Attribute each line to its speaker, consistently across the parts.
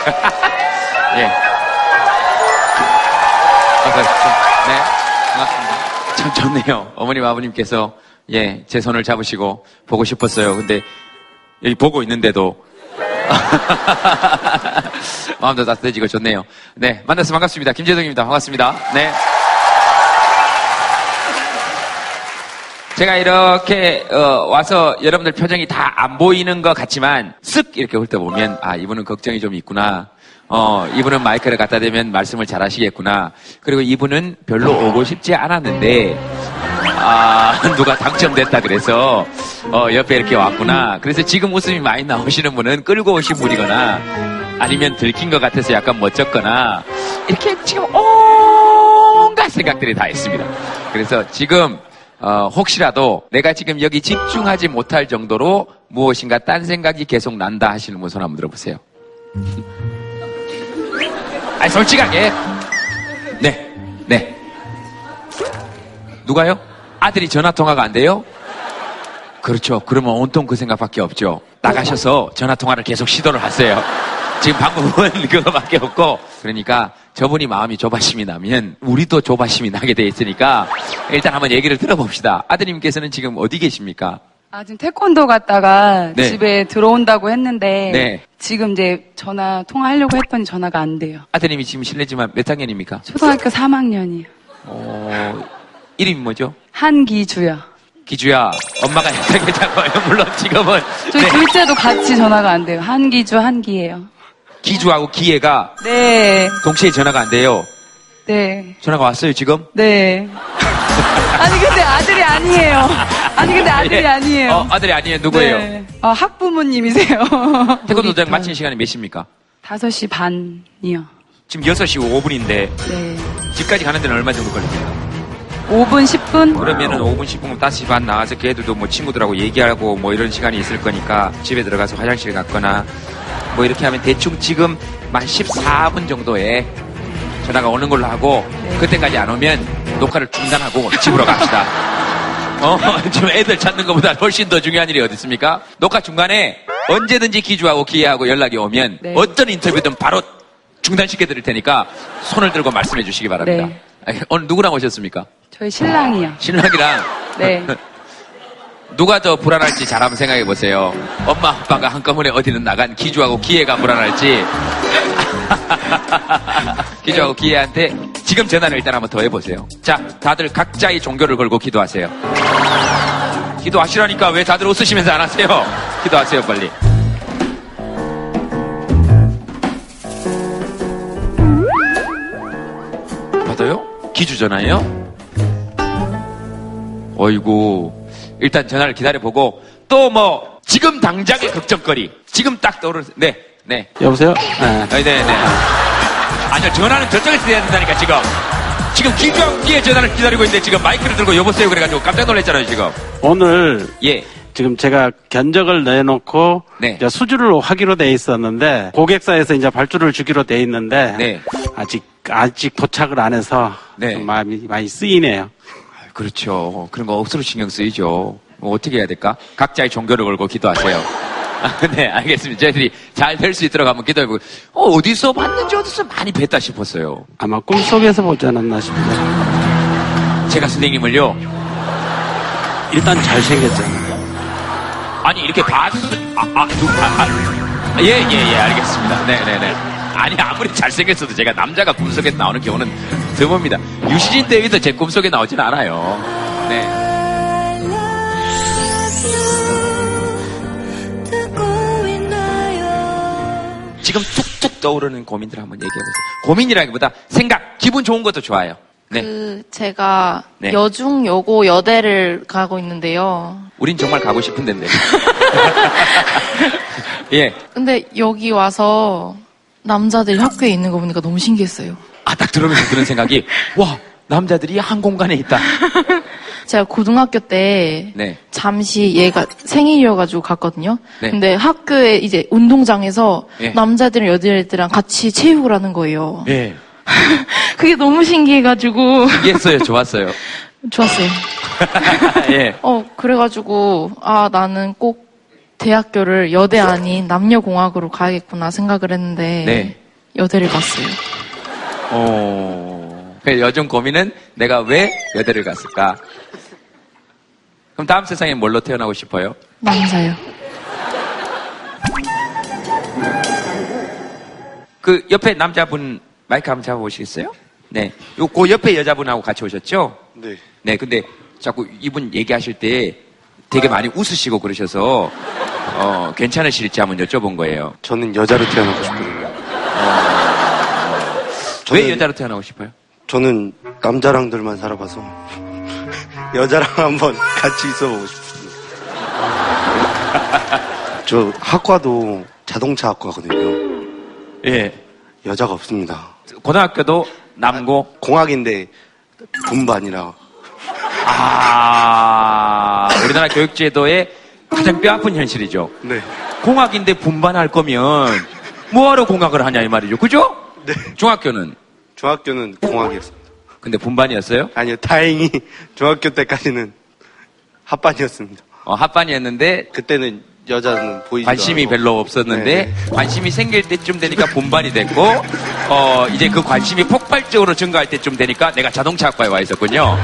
Speaker 1: 예. 네. 반갑습니다. 참 좋네요. 어머님, 아버님께서, 예, 제 손을 잡으시고 보고 싶었어요. 근데 여기 보고 있는데도 마음도 따뜻해지고 좋네요. 네. 만나서 반갑습니다. 김재동입니다. 반갑습니다. 네. 제가 이렇게 어, 와서 여러분들 표정이 다 안 보이는 것 같지만 쓱 이렇게 훑어보면 아 이분은 걱정이 좀 있구나. 어 이분은 마이크를 갖다 대면 말씀을 잘 하시겠구나. 그리고 이분은 별로 오고 싶지 않았는데 아 누가 당첨됐다 그래서 어 옆에 이렇게 왔구나. 그래서 지금 웃음이 많이 나오시는 분은 끌고 오신 분이거나 아니면 들킨 것 같아서 약간 멋졌거나 이렇게 지금 온갖 생각들이 다 있습니다. 그래서 지금 어, 혹시라도 내가 지금 여기 집중하지 못할 정도로 무엇인가 딴 생각이 계속 난다 하시는 분 손 한번 들어보세요. 아니, 솔직하게. 네, 네. 누가요? 아들이 전화 통화가 안 돼요? 그렇죠. 그러면 온통 그 생각밖에 없죠. 나가셔서 전화 통화를 계속 시도를 하세요. 지금 방법은 그거밖에 없고 그러니까 저분이 마음이 조바심이 나면 우리도 조바심이 나게 돼 있으니까 일단 한번 얘기를 들어봅시다. 아드님께서는 지금 어디 계십니까?
Speaker 2: 아, 지금 태권도 갔다가
Speaker 1: 네.
Speaker 2: 집에 들어온다고 했는데
Speaker 1: 네.
Speaker 2: 지금 이제 전화 통화하려고 했더니 전화가 안 돼요.
Speaker 1: 아드님이 지금 실례지만 몇 학년입니까?
Speaker 2: 초등학교 3학년이요.
Speaker 1: 어, 이름이 뭐죠?
Speaker 2: 한기주요.
Speaker 1: 기주야, 엄마가 했다겠다고요. 물론 지금은
Speaker 2: 저희
Speaker 1: 네.
Speaker 2: 둘째도 같이 전화가 안 돼요. 한기주, 한기예요.
Speaker 1: 기주하고 기회가
Speaker 2: 네,
Speaker 1: 동시에 전화가 안 돼요.
Speaker 2: 네,
Speaker 1: 전화가 왔어요 지금?
Speaker 2: 네. 아니 근데 아들이 아니에요. 아니 근데 아들이
Speaker 1: 예.
Speaker 2: 아니에요.
Speaker 1: 어, 아들이 아니에요. 누구예요?
Speaker 2: 네. 아, 학부모님이세요.
Speaker 1: 태권도장 마치는 시간이 몇 시입니까?
Speaker 2: 5시 반이요.
Speaker 1: 지금 6시 5분인데
Speaker 2: 네.
Speaker 1: 집까지 가는 데는 얼마 정도 걸립니까?
Speaker 2: 5분, 10분?
Speaker 1: 그러면은 5분, 10분, 5시 반 나와서 걔들도 뭐 친구들하고 얘기하고 뭐 이런 시간이 있을 거니까 집에 들어가서 화장실 갔거나 뭐 이렇게 하면 대충 지금 만 14분 정도에 전화가 오는 걸로 하고 그때까지 안 오면 녹화를 중단하고 집으로 갑시다. 어, 지금 애들 찾는 것보다 훨씬 더 중요한 일이 어디 있습니까? 녹화 중간에 언제든지 기주하고 기회하고 연락이 오면
Speaker 2: 네.
Speaker 1: 어떤 인터뷰든 바로 중단시켜 드릴 테니까 손을 들고 말씀해 주시기 바랍니다.
Speaker 2: 네.
Speaker 1: 아, 오늘 누구랑 오셨습니까?
Speaker 2: 저희 신랑이요.
Speaker 1: 신랑이랑
Speaker 2: 네.
Speaker 1: 누가 더 불안할지 잘 한번 생각해 보세요. 엄마 아빠가 한꺼번에 어디는 나간 기주하고 기회가 불안할지 기주하고 기회한테 지금 전화를 일단 한번 더 해보세요. 자, 다들 각자의 종교를 걸고 기도하세요. 기도하시라니까 왜 다들 웃으시면서 안 하세요? 기도하세요, 빨리. 기주 전화예요? 어이구. 일단 전화를 기다려보고 또 뭐 지금 당장의 걱정거리 지금 딱 떠오르는 네, 네.
Speaker 3: 여보세요? 네.
Speaker 1: 네, 네, 네. 아니요, 전화는 저쪽에서 해야 된다니까, 지금. 지금 김광기의 전화를 기다리고 있는데 지금 마이크를 들고 여보세요 그래가지고 깜짝 놀랐잖아요, 지금.
Speaker 3: 오늘
Speaker 1: 예.
Speaker 3: 지금 제가 견적을 내놓고
Speaker 1: 네.
Speaker 3: 이제 수주를 하기로 돼 있었는데 고객사에서 이제 발주를 주기로 돼 있는데
Speaker 1: 네.
Speaker 3: 아직 아직 도착을 안 해서
Speaker 1: 네.
Speaker 3: 좀 마음이 많이 쓰이네요.
Speaker 1: 그렇죠. 그런 거 억수로 신경 쓰이죠. 뭐 어떻게 해야 될까? 각자의 종교를 걸고 기도하세요. 아, 네, 알겠습니다. 저희들이 잘 될 수 있도록 한번 기도해보고, 어, 어디서 봤는지 어디서 많이 뵀다 싶었어요.
Speaker 3: 아마 꿈속에서 보지 않았나 싶어요.
Speaker 1: 제가 선생님을요,
Speaker 3: 일단 잘생겼잖아요.
Speaker 1: 아니, 이렇게 봤, 아, 아, 누, 아, 아, 예, 예, 예, 알겠습니다. 네 네 네. 아니, 아무리 잘생겼어도 제가 남자가 꿈속에 나오는 경우는 드뭅니다. 유시진 대위도 제 꿈속에 나오진 않아요. 네. 지금 툭툭 떠오르는 고민들 한번 얘기해보세요. 고민이라기보다 생각, 기분 좋은 것도 좋아요. 네.
Speaker 4: 그 제가
Speaker 1: 네.
Speaker 4: 여중 여고 여대를 가고 있는데요.
Speaker 1: 우린 정말 가고 싶은 데인데. 예.
Speaker 4: 근데 여기 와서 남자들이 학교에 있는 거 보니까 너무 신기했어요.
Speaker 1: 아, 딱 들으면서 드는 생각이, 와, 남자들이 한 공간에 있다.
Speaker 4: 제가 고등학교 때
Speaker 1: 네.
Speaker 4: 잠시 얘가 생일이어가지고 갔거든요.
Speaker 1: 네.
Speaker 4: 근데 학교에 이제 운동장에서
Speaker 1: 예.
Speaker 4: 남자들이랑 여자애들이랑 같이 체육을 하는 거예요.
Speaker 1: 예.
Speaker 4: 그게 너무 신기해가지고
Speaker 1: 이해했어요. 좋았어요.
Speaker 4: 좋았어요.
Speaker 1: 예.
Speaker 4: 어 그래가지고 아 나는 꼭 대학교를 여대 아닌 남녀공학으로 가야겠구나 생각을 했는데
Speaker 1: 네.
Speaker 4: 여대를 갔어요.
Speaker 1: 어, 그 요즘 고민은 내가 왜 여대를 갔을까? 그럼 다음 세상에 뭘로 태어나고 싶어요?
Speaker 4: 남자요.
Speaker 1: 그 옆에 남자분 마이크 한번 잡아보시겠어요? 네. 요, 그 옆에 여자분하고 같이 오셨죠?
Speaker 5: 네.
Speaker 1: 네, 근데 자꾸 이분 얘기하실 때 되게 많이 웃으시고 그러셔서, 어, 괜찮으실지 한번 여쭤본 거예요.
Speaker 5: 저는 여자로 태어나고 싶거든요.
Speaker 1: 왜
Speaker 5: 저는-
Speaker 1: 여자로 태어나고 싶어요?
Speaker 5: 저는 남자랑들만 살아봐서 여자랑 한번 같이 있어보고 싶습니다. 저 학과도 자동차 학과거든요.
Speaker 1: 예.
Speaker 5: 여자가 없습니다.
Speaker 1: 고등학교도 남고,
Speaker 5: 공학인데 분반이라
Speaker 1: 아, 우리나라 교육제도의 가장 뼈아픈 현실이죠.
Speaker 5: 네.
Speaker 1: 공학인데 분반할 거면 뭐하러 공학을 하냐 이 말이죠. 그죠?
Speaker 5: 네.
Speaker 1: 중학교는
Speaker 5: 중학교는 공학이었습니다.
Speaker 1: 근데 분반이었어요?
Speaker 5: 아니요, 다행히 중학교 때까지는 합반이었습니다.
Speaker 1: 어, 합반이었는데
Speaker 5: 그때는 여자는 보이지
Speaker 1: 관심이 별로 없었는데
Speaker 5: 네.
Speaker 1: 관심이 생길 때쯤 되니까 분반이 됐고 어, 이제 그 관심이 폭발적으로 증가할 때쯤 되니까 내가 자동차학과에 와 있었군요.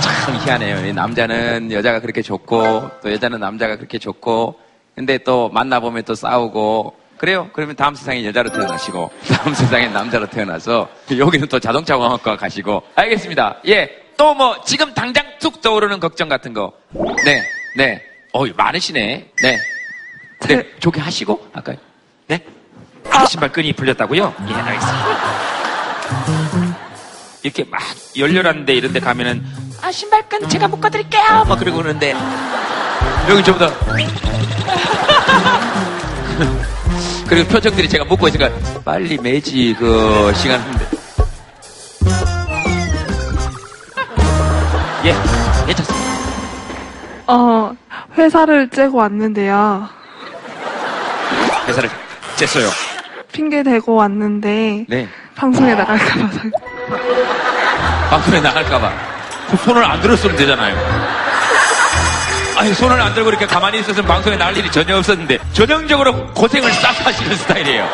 Speaker 1: 참 희한해요. 이 남자는 여자가 그렇게 좋고 또 여자는 남자가 그렇게 좋고 근데 또 만나보면 또 싸우고 그래요. 그러면 다음 세상에 여자로 태어나시고 다음 세상에 남자로 태어나서 여기는 또 자동차 공학과 가시고 알겠습니다. 예. 또 뭐 지금 당장 툭 떠오르는 걱정 같은 거. 네. 네. 어 많으시네. 네. 네. 저기 하시고 아까 네. 아, 신발 끈이 풀렸다고요? 예, 알겠습니다. 이렇게 막 열렬한 데 이런 데 가면은 아 신발끈 제가 묶어드릴게요 막 그러고 그러는데 여기 좀더 그리고 표정들이 제가 묶고 있으니까 빨리 매지 그 시간 한데 예 괜찮습니다
Speaker 6: 어, 회사를 째고 왔는데요.
Speaker 1: 회사를 쨌어요
Speaker 6: 핑계 대고 왔는데
Speaker 1: 네
Speaker 6: 방송에 나갈까봐
Speaker 1: 방송에 나갈까봐 그 손을 안 들었으면 되잖아요. 아니 손을 안 들고 이렇게 가만히 있었으면 방송에 나갈 일이 전혀 없었는데 전형적으로 고생을 싹 하시는 스타일이에요.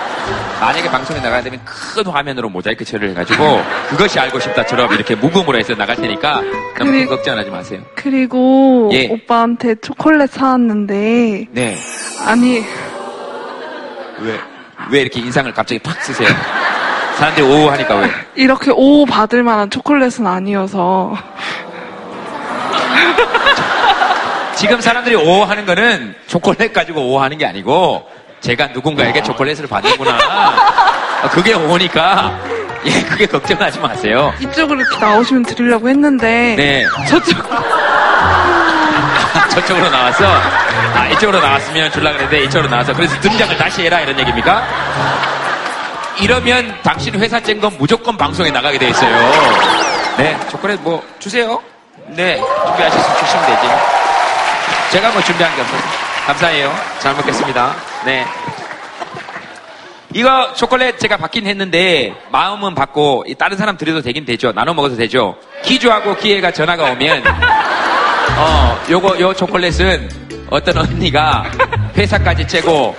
Speaker 1: 만약에 방송에 나가야 되면 큰 화면으로 모자이크 처리를 해가지고 그것이 알고 싶다처럼 이렇게 무금으로 해서 나갈 테니까 너무 큰
Speaker 6: 그리-
Speaker 1: 걱정하지 마세요.
Speaker 6: 그리고
Speaker 1: 예.
Speaker 6: 오빠한테 초콜릿 사왔는데
Speaker 1: 네.
Speaker 6: 아니
Speaker 1: 왜, 왜 이렇게 인상을 갑자기 팍 쓰세요? 사람들이 오우 하니까 왜?
Speaker 6: 이렇게 오 받을 만한 초콜릿은 아니어서
Speaker 1: 지금 사람들이 오호 하는 거는 초콜릿 가지고 오호 하는 게 아니고 제가 누군가에게 초콜릿을 받는구나. 아, 그게 오호니까 예, 그게 걱정하지 마세요.
Speaker 6: 이쪽으로 이렇게 나오시면 드리려고 했는데
Speaker 1: 네.
Speaker 6: 저쪽
Speaker 1: 저쪽으로 나와서 아, 이쪽으로 나왔으면 줄라 그랬는데 이쪽으로 나와서 그래서 등장을 다시 해라 이런 얘기입니까? 이러면 당신 회사 짠 건 무조건 방송에 나가게 돼 있어요. 네, 초콜릿 뭐 주세요. 네, 준비하셨으면 주시면 되지. 제가 뭐 준비한 게 없어요. 감사해요. 잘 먹겠습니다. 네. 이거 초콜릿 제가 받긴 했는데 마음은 받고 이 다른 사람 드려도 되긴 되죠. 나눠 먹어도 되죠. 기주하고 기회가 전화가 오면 어 요거 요 초콜릿은 어떤 언니가 회사까지 째고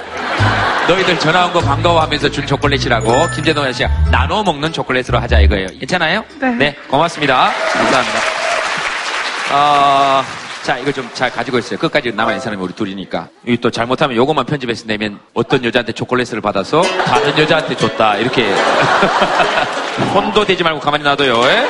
Speaker 1: 너희들 전화 온 거 반가워하면서 준 초콜릿이라고 김재동 씨가 나눠 먹는 초콜릿으로 하자 이거예요. 괜찮아요?
Speaker 6: 네.
Speaker 1: 고맙습니다. 감사합니다. 어, 자, 이거 좀 잘 가지고 있어요. 끝까지 남아있는 사람이 우리 둘이니까. 이또 잘못하면 요것만 편집해서 내면 어떤 여자한테 초콜릿을 받아서 다른 여자한테 줬다. 이렇게. 혼도 되지 말고 가만히 놔둬요. 예?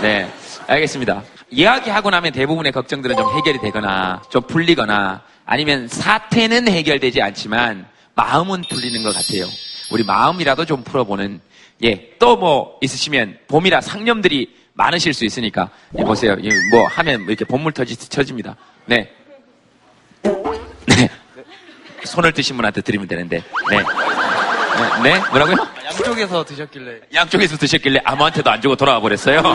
Speaker 1: 네. 알겠습니다. 이야기하고 나면 대부분의 걱정들은 좀 해결이 되거나 좀 풀리거나 아니면 사태는 해결되지 않지만 마음은 풀리는 것 같아요. 우리 마음이라도 좀 풀어보는 예. 또 뭐 있으시면 봄이라 상념들이 많으실 수 있으니까 예, 보세요. 예, 뭐 하면 뭐 이렇게 본물 터지, 터집니다. 네. 네. 손을 드신 분한테 드리면 되는데. 네. 네, 네? 뭐라고요?
Speaker 7: 양쪽에서 드셨길래
Speaker 1: 양쪽에서 드셨길래 아무한테도 안 주고 돌아와 버렸어요.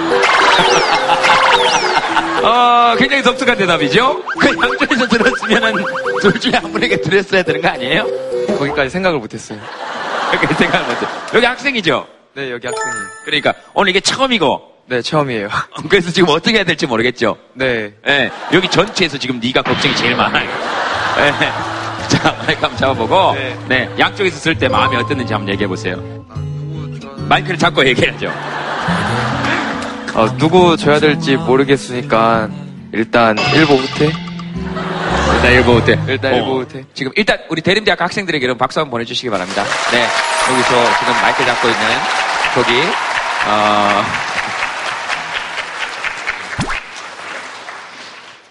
Speaker 1: 어, 굉장히 독특한 대답이죠? 그 양쪽에서 들었으면은 둘 중에 한 분에게 드렸어야 되는 거 아니에요?
Speaker 7: 거기까지 생각을 못했어요.
Speaker 1: 그렇게 생각을 못해. 여기 학생이죠?
Speaker 7: 네 여기 학생이
Speaker 1: 그러니까 오늘 이게 처음이고,
Speaker 7: 네 처음이에요.
Speaker 1: 그래서 지금 어떻게 해야 될지 모르겠죠?
Speaker 7: 네
Speaker 1: 예, 여기 전체에서 지금 네가 걱정이 제일 많아요. 예, 자, 마이크 한번 잡아보고,
Speaker 7: 네.
Speaker 1: 네. 양쪽에서 쓸 때 마음이 어땠는지 한번 얘기해보세요. 마이크를 잡고 얘기해야죠.
Speaker 7: 어, 누구 줘야 될지 모르겠으니까 일단 1보 후퇴?
Speaker 1: 일단 일보 때.
Speaker 7: 일단 일보 후퇴.
Speaker 1: 지금 일단 우리 대림대학 학생들에게 여러분 박수 한번 보내주시기 바랍니다. 네. 여기서 지금 마이크 잡고 있는 거기, 어,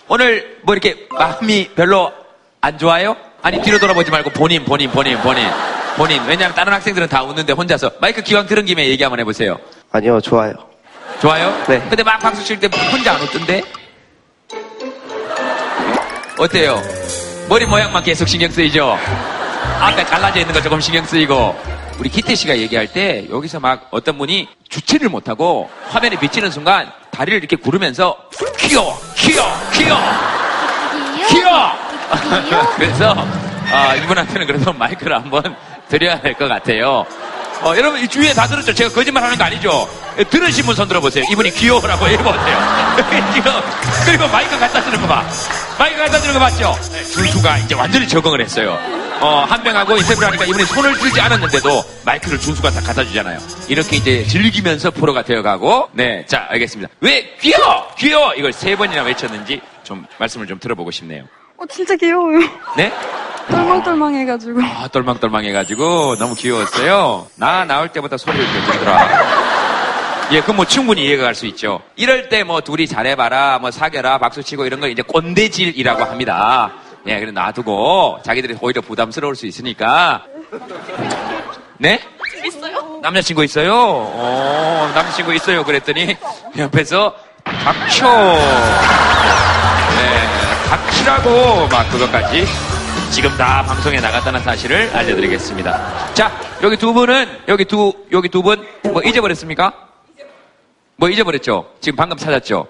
Speaker 1: 오늘 뭐 이렇게 마음이 별로 안 좋아요? 아니 뒤로 돌아보지 말고 본인 본인 본인 본인 본인 왜냐하면 다른 학생들은 다 웃는데 혼자서 마이크 기왕 들은 김에 얘기 한번 해보세요
Speaker 5: 아니요, 좋아요.
Speaker 1: 좋아요?
Speaker 5: 네.
Speaker 1: 근데 막 박수 칠 때 혼자 안 웃던데? 어때요? 머리 모양만 계속 신경 쓰이죠? 아까 갈라져 있는 거 조금 신경 쓰이고 우리 기태 씨가 얘기할 때 여기서 막 어떤 분이 주체를 못하고 화면에 비치는 순간 다리를 이렇게 구르면서 귀여워 귀여워 귀여워 귀여워 그래서 아, 이분한테는 그래도 마이크를 한번 드려야 될 것 같아요 어, 여러분 이 주위에 다 들었죠? 제가 거짓말 하는 거 아니죠? 예, 들으신 분 손 들어보세요 이분이 귀여워라고 해보세요 지금 그리고 마이크 갖다 주는 거 봐. 마이크 갖다 주는 거? 네, 준수가 이제 완전히 적응을 했어요. 어, 한 명하고 인터뷰를 하니까 이분이 손을 들지 않았는데도 마이크를 준수가 다 갖다 주잖아요. 이렇게 이제 즐기면서 프로가 되어가고, 네, 자, 알겠습니다. 왜 귀여워! 귀여워! 이걸 세 번이나 외쳤는지 좀 말씀을 좀 들어보고 싶네요.
Speaker 2: 어, 진짜 귀여워요.
Speaker 1: 네?
Speaker 2: 똘망똘망해가지고.
Speaker 1: 아, 똘망똘망해가지고 너무 귀여웠어요. 나 나올 때보다 소리를 더 지르더라. 예, 그건 뭐 충분히 이해가 갈 수 있죠. 이럴 때 뭐 둘이 잘해봐라, 뭐 사겨라, 박수치고 이런 걸 이제 꼰대질이라고 합니다. 예, 그래 놔두고 자기들이 오히려 부담스러울 수 있으니까. 네? 있어요? 남자친구 있어요? 어, 남자친구 있어요. 그랬더니 옆에서 닥쳐. 네, 닥치라고 막 그것까지 지금 다 방송에 나갔다는 사실을 알려드리겠습니다. 자, 여기 두 분은 여기 두 여기 두 분 뭐 잊어버렸습니까? 뭐 잊어버렸죠? 지금 방금 찾았죠?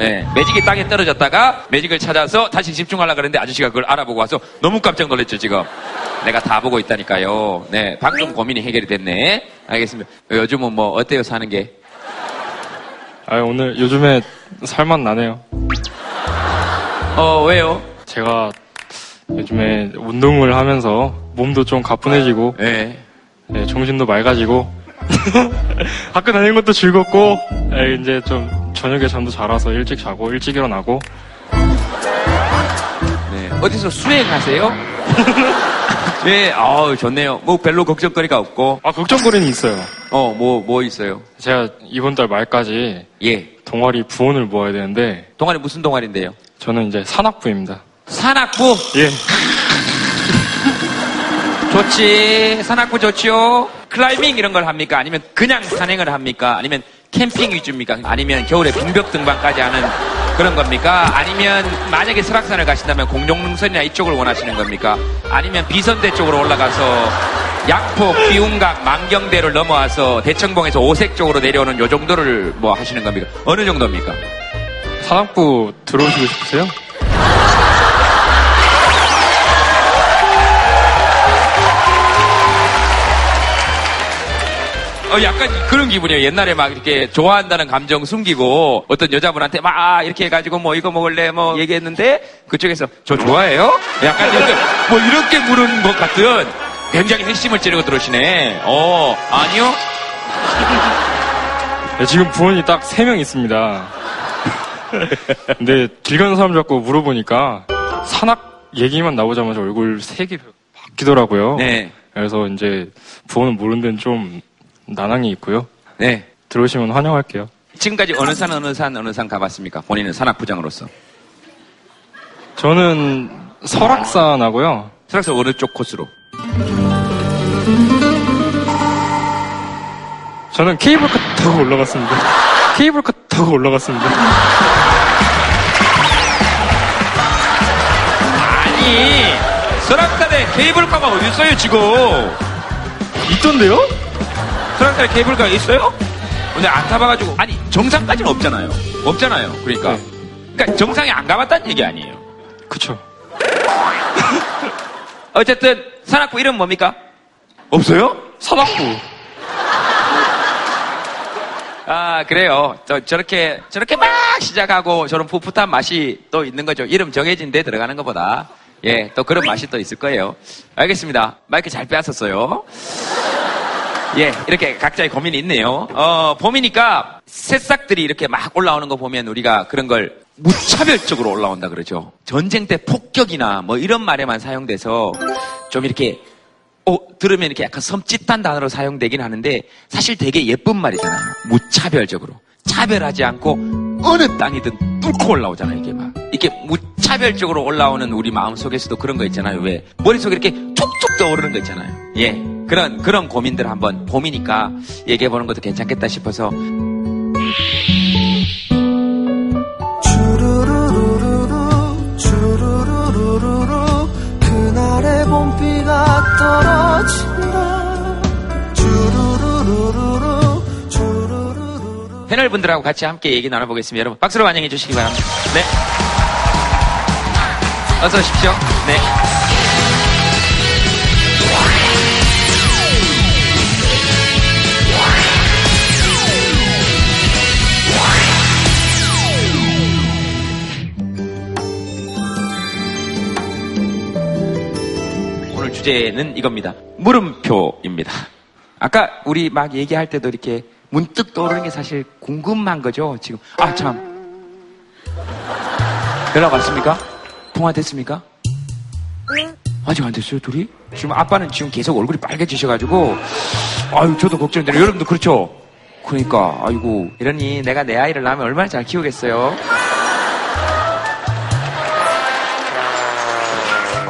Speaker 1: 예, 매직이 땅에 떨어졌다가 매직을 찾아서 다시 집중하려고 그랬는데 아저씨가 그걸 알아보고 와서 너무 깜짝 놀랐죠, 지금. 내가 다 보고 있다니까요. 네, 방금 고민이 해결이 됐네. 알겠습니다. 요즘은 뭐 어때요, 사는 게?
Speaker 8: 아 오늘 요즘에 살만 나네요.
Speaker 1: 어, 왜요?
Speaker 8: 제가 요즘에 운동을 하면서 몸도 좀 가뿐해지고
Speaker 1: 예.
Speaker 8: 네, 정신도 맑아지고 학교 다니는 것도 즐겁고 네, 이제 좀 저녁에 잠도 잘 와서 일찍 자고 일찍 일어나고
Speaker 1: 네. 어디서 수행하세요? 네, 아우, 좋네요. 뭐 별로 걱정거리가 없고.
Speaker 8: 아 걱정거리는 있어요.
Speaker 1: 어, 뭐, 뭐 있어요?
Speaker 8: 제가 이번 달 말까지
Speaker 1: 예.
Speaker 8: 동아리 부원을 모아야 되는데
Speaker 1: 동아리 무슨 동아리인데요?
Speaker 8: 저는 이제 산악부입니다.
Speaker 1: 산악부?
Speaker 8: 예.
Speaker 1: 좋지. 산악부 좋지요. 클라이밍 이런 걸 합니까? 아니면 그냥 산행을 합니까? 아니면 캠핑 위주입니까? 아니면 겨울에 빙벽 등반까지 하는 그런 겁니까? 아니면 만약에 설악산을 가신다면 공룡능선이나 이쪽을 원하시는 겁니까? 아니면 비선대 쪽으로 올라가서 약폭, 비운각, 만경대를 넘어와서 대청봉에서 오색 쪽으로 내려오는 요 정도를 뭐 하시는 겁니까? 어느 정도입니까?
Speaker 8: 산악부 들어오시고 싶으세요?
Speaker 1: 어, 약간 그런 기분이에요. 옛날에 막 이렇게 좋아한다는 감정 숨기고 어떤 여자분한테 막 아, 이렇게 해가지고 뭐 이거 먹을래 뭐 얘기했는데 그쪽에서 저 좋아해요? 약간 이렇게 뭐 이렇게 물은 것 같은 굉장히 핵심을 찌르고 들어오시네. 어, 아니요?
Speaker 8: 네, 지금 부원이 딱 3명 있습니다. 근데 길 가는 사람 자꾸 물어보니까 산악 얘기만 나오자마자 얼굴 색이 바뀌더라고요.
Speaker 1: 네.
Speaker 8: 그래서 이제 부원은 모르는 데는 좀 난항이 있고요.
Speaker 1: 네.
Speaker 8: 들어오시면 환영할게요.
Speaker 1: 지금까지 어느 산, 어느 산, 어느 산 가봤습니까? 본인은 산악부장으로서.
Speaker 8: 저는 설악산하고요.
Speaker 1: 설악산 어느 쪽 코스로?
Speaker 8: 저는 케이블카 타고 올라갔습니다. 케이블카 타고 올라갔습니다.
Speaker 1: 아니, 설악산에 케이블카가 어디 있어요, 지금?
Speaker 8: 있던데요?
Speaker 1: 설악산에 케이블카가 있어요? 근데 안 타봐가지고 아니 정상까지는 없잖아요. 없잖아요. 그러니까
Speaker 8: 네.
Speaker 1: 그러니까 정상에 안 가봤다는 얘기 아니에요.
Speaker 8: 그쵸.
Speaker 1: 어쨌든 산악부 이름 뭡니까? 없어요?
Speaker 8: 산악부.
Speaker 1: 아 그래요. 저, 저렇게 저렇게 막 시작하고 저런 풋풋한 맛이 또 있는 거죠. 이름 정해진 데 들어가는 것보다 예, 또 그런 맛이 또 있을 거예요. 알겠습니다. 마이크 잘 빼앗았어요. 예, 이렇게 각자의 고민이 있네요. 어, 봄이니까 새싹들이 이렇게 막 올라오는 거 보면 우리가 그런 걸 무차별적으로 올라온다 그러죠. 전쟁 때 폭격이나 뭐 이런 말에만 사용돼서 좀 이렇게 어, 들으면 이렇게 약간 섬찟한 단어로 사용되긴 하는데 사실 되게 예쁜 말이잖아요. 무차별적으로. 차별하지 않고 어느 땅이든 뚫고 올라오잖아요, 이게 막. 이렇게 무차별적으로 올라오는 우리 마음 속에서도 그런 거 있잖아요. 왜? 머릿속에 이렇게 툭툭 떠오르는 거 있잖아요. 예. 그런, 그런 고민들 한번 봄이니까 얘기해 보는 것도 괜찮겠다 싶어서
Speaker 9: 주루루루루루 주루루루루루 그날의 봄비가 떨어진다 주루루루루루 주루루루루
Speaker 1: 패널 분들하고 같이 함께 얘기 나눠보겠습니다. 여러분, 박수로 환영해 주시기 바랍니다. 네. 어서 오십시오. 네. 주제는 이겁니다. 물음표입니다. 아까 우리 막 얘기할 때도 이렇게 문득 떠오르는 게 사실 궁금한 거죠, 지금. 아, 참. 연락 왔습니까? 통화됐습니까? 아직 안 됐어요, 둘이? 지금 아빠는 지금 계속 얼굴이 빨개지셔가지고, 아유, 저도 걱정돼요. 여러분도 그렇죠? 그러니까, 아이고, 이러니 내가 내 아이를 낳으면 얼마나 잘 키우겠어요?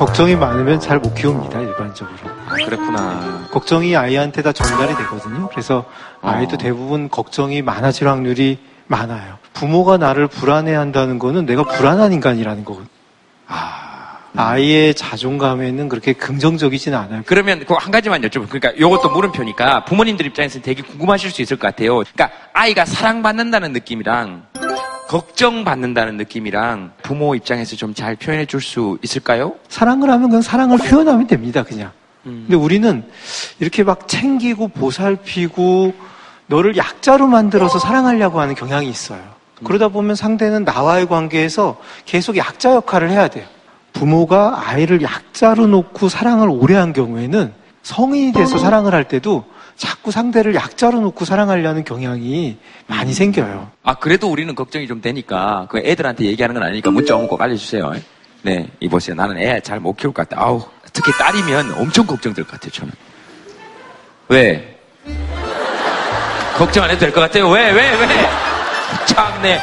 Speaker 10: 걱정이 많으면 잘 못 키웁니다, 일반적으로.
Speaker 1: 아, 그랬구나.
Speaker 10: 걱정이 아이한테 다 전달이 되거든요. 그래서 아이도
Speaker 1: 어.
Speaker 10: 대부분 걱정이 많아질 확률이 많아요. 부모가 나를 불안해한다는 거는 내가 불안한 인간이라는 거거든요. 아이의 자존감에는 그렇게 긍정적이지는 않아요.
Speaker 1: 그러면 그 한 가지만 여쭤볼게요. 그러니까 이것도 물음표니까 부모님들 입장에서는 되게 궁금하실 수 있을 것 같아요. 그러니까 아이가 사랑받는다는 느낌이랑 걱정받는다는 느낌이랑 부모 입장에서 좀 잘 표현해 줄 수 있을까요?
Speaker 10: 사랑을 하면 그냥 사랑을 표현하면 됩니다, 그냥. 근데 우리는 이렇게 막 챙기고 보살피고 너를 약자로 만들어서 사랑하려고 하는 경향이 있어요. 그러다 보면 상대는 나와의 관계에서 계속 약자 역할을 해야 돼요. 부모가 아이를 약자로 놓고 사랑을 오래 한 경우에는 성인이 돼서 사랑을 할 때도 자꾸 상대를 약자로 놓고 사랑하려는 경향이 많이 생겨요.
Speaker 1: 아, 그래도 우리는 걱정이 좀 되니까, 그 애들한테 얘기하는 건 아니니까 문자 오면 꼭 알려주세요. 네, 이보세요. 나는 애 잘 못 키울 것 같다. 아우, 특히 딸이면 엄청 걱정될 것 같아요, 저는. 왜? 걱정 안 해도 될 것 같아요. 왜, 왜, 왜? 참네.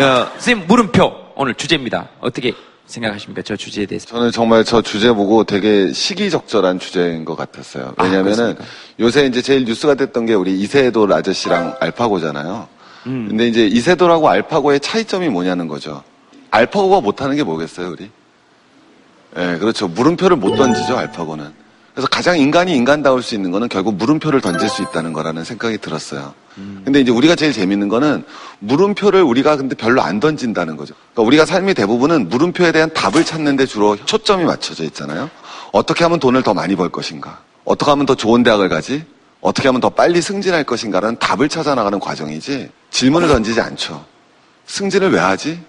Speaker 1: 어, 선생님, 물음표. 오늘 주제입니다. 어떻게 생각하십니까? 저 주제에 대해서.
Speaker 11: 저는 정말 저 주제 보고 되게 시기적절한 주제인 것 같았어요. 왜냐면은
Speaker 1: 그렇습니까?
Speaker 11: 요새 이제 제일 뉴스가 됐던 게 우리 이세돌 아저씨랑 알파고잖아요.
Speaker 1: 음.
Speaker 11: 근데 이제 이세돌하고 알파고의 차이점이 뭐냐는 거죠. 알파고가 못하는 게 뭐겠어요, 우리? 예, 그렇죠. 물음표를 못 던지죠, 알파고는. 그래서 가장 인간이 인간다울 수 있는 거는 결국 물음표를 던질 수 있다는 거라는 생각이 들었어요. 근데 이제 우리가 제일 재밌는 거는 물음표를 우리가 근데 별로 안 던진다는 거죠. 그러니까 우리가 삶의 대부분은 물음표에 대한 답을 찾는데 주로 초점이 맞춰져 있잖아요. 어떻게 하면 돈을 더 많이 벌 것인가? 어떻게 하면 더 좋은 대학을 가지? 어떻게 하면 더 빨리 승진할 것인가라는 답을 찾아 나가는 과정이지 질문을 던지지 않죠. 승진을 왜 하지?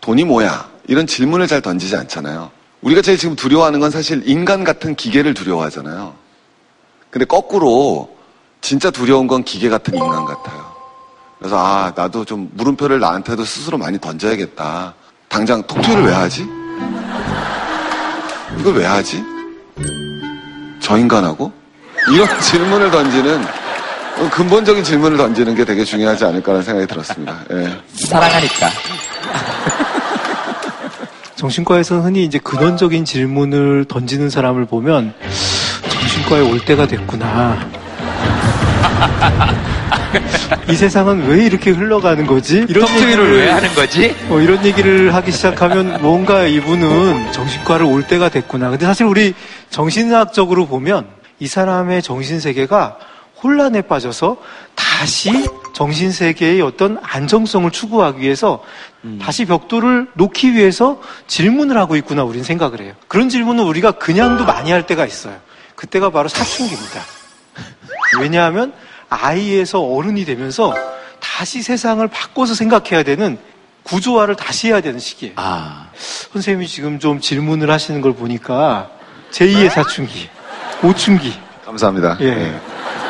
Speaker 11: 돈이 뭐야? 이런 질문을 잘 던지지 않잖아요. 우리가 제일 지금 두려워하는 건 사실 인간 같은 기계를 두려워하잖아요. 근데 거꾸로 진짜 두려운 건 기계 같은 인간 같아요. 그래서 아 나도 좀 물음표를 나한테도 스스로 많이 던져야겠다. 당장 톡투이를 왜 하지? 이걸 왜 하지? 저 인간하고? 이런 질문을 던지는 어, 근본적인 질문을 던지는 게 되게 중요하지 않을까라는 생각이 들었습니다. 예.
Speaker 1: 사랑하니까.
Speaker 10: 정신과에서는 흔히 이제 근원적인 질문을 던지는 사람을 보면 정신과에 올 때가 됐구나. 이 세상은 왜 이렇게 흘러가는 거지? 이런
Speaker 1: 톡투이를 왜 하는 거지?
Speaker 10: 어, 이런 얘기를 하기 시작하면 뭔가 이분은 정신과를 올 때가 됐구나. 근데 사실 우리 정신학적으로 보면 이 사람의 정신 세계가 혼란에 빠져서 다시 정신 세계의 어떤 안정성을 추구하기 위해서 다시 벽돌을 놓기 위해서 질문을 하고 있구나 우리는 생각을 해요. 그런 질문은 우리가 그냥도 많이 할 때가 있어요. 그때가 바로 사춘기입니다. 왜냐하면 아이에서 어른이 되면서 다시 세상을 바꿔서 생각해야 되는 구조화를 다시 해야 되는 시기예요.
Speaker 1: 아,
Speaker 10: 선생님이 지금 좀 질문을 하시는 걸 보니까 제2의 사춘기, 오춘기,
Speaker 11: 감사합니다.
Speaker 10: 예.
Speaker 11: 네.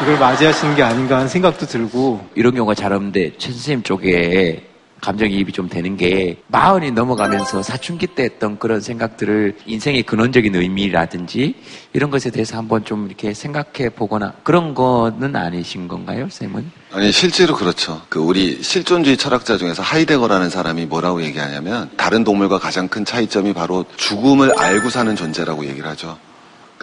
Speaker 10: 이걸 맞이하시는 게 아닌가 하는 생각도 들고
Speaker 1: 이런 경우가 잘 없는데 최 선생님 쪽에 감정이입이 좀 되는 게 마흔이 넘어가면서 사춘기 때 했던 그런 생각들을 인생의 근원적인 의미라든지 이런 것에 대해서 한번 좀 이렇게 생각해 보거나 그런 거는 아니신 건가요, 쌤은?
Speaker 11: 아니 실제로 그렇죠. 그 우리 실존주의 철학자 중에서 하이데거라는 사람이 뭐라고 얘기하냐면 다른 동물과 가장 큰 차이점이 바로 죽음을 알고 사는 존재라고 얘기를 하죠.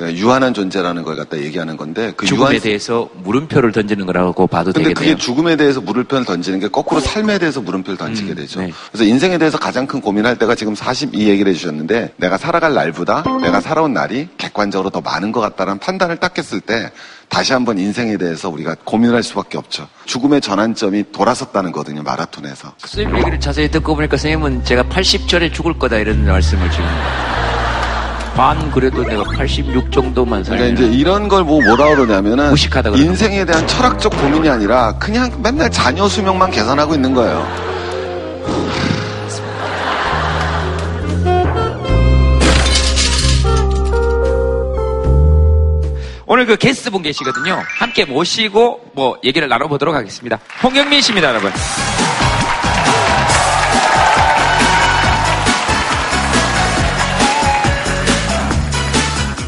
Speaker 11: 그러니까 유한한 존재라는 걸 갖다 얘기하는 건데 그
Speaker 1: 죽음에
Speaker 11: 유한
Speaker 1: 대해서 물음표를 던지는 거라고 봐도
Speaker 11: 근데
Speaker 1: 되겠네요.
Speaker 11: 그게 죽음에 대해서 물음표를 던지는 게 거꾸로 삶에 대해서 물음표를 던지게
Speaker 1: 음,
Speaker 11: 되죠.
Speaker 1: 네.
Speaker 11: 그래서 인생에 대해서 가장 큰 고민할 때가 지금 42 얘기를 해주셨는데 내가 살아갈 날보다 내가 살아온 날이 객관적으로 더 많은 것 같다는 판단을 딱 했을 때 다시 한번 인생에 대해서 우리가 고민을 할 수밖에 없죠. 죽음의 전환점이 돌아섰다는 거거든요. 마라톤에서.
Speaker 1: 선생님 얘기를 자세히 듣고 보니까 선생님은 제가 80절에 죽을 거다 이런 말씀을 지금 반 그래도 내가 86 정도만
Speaker 11: 그러니까
Speaker 1: 살면
Speaker 11: 이제 이런 걸 뭐 뭐라 그러냐면은
Speaker 1: 무식하다 그러는
Speaker 11: 인생에 대한 철학적 고민이 아니라 그냥 맨날 자녀 수명만 계산하고 있는 거예요.
Speaker 1: 오늘 그 게스트 분 계시거든요. 함께 모시고 뭐 얘기를 나눠보도록 하겠습니다. 홍경민 씨입니다, 여러분.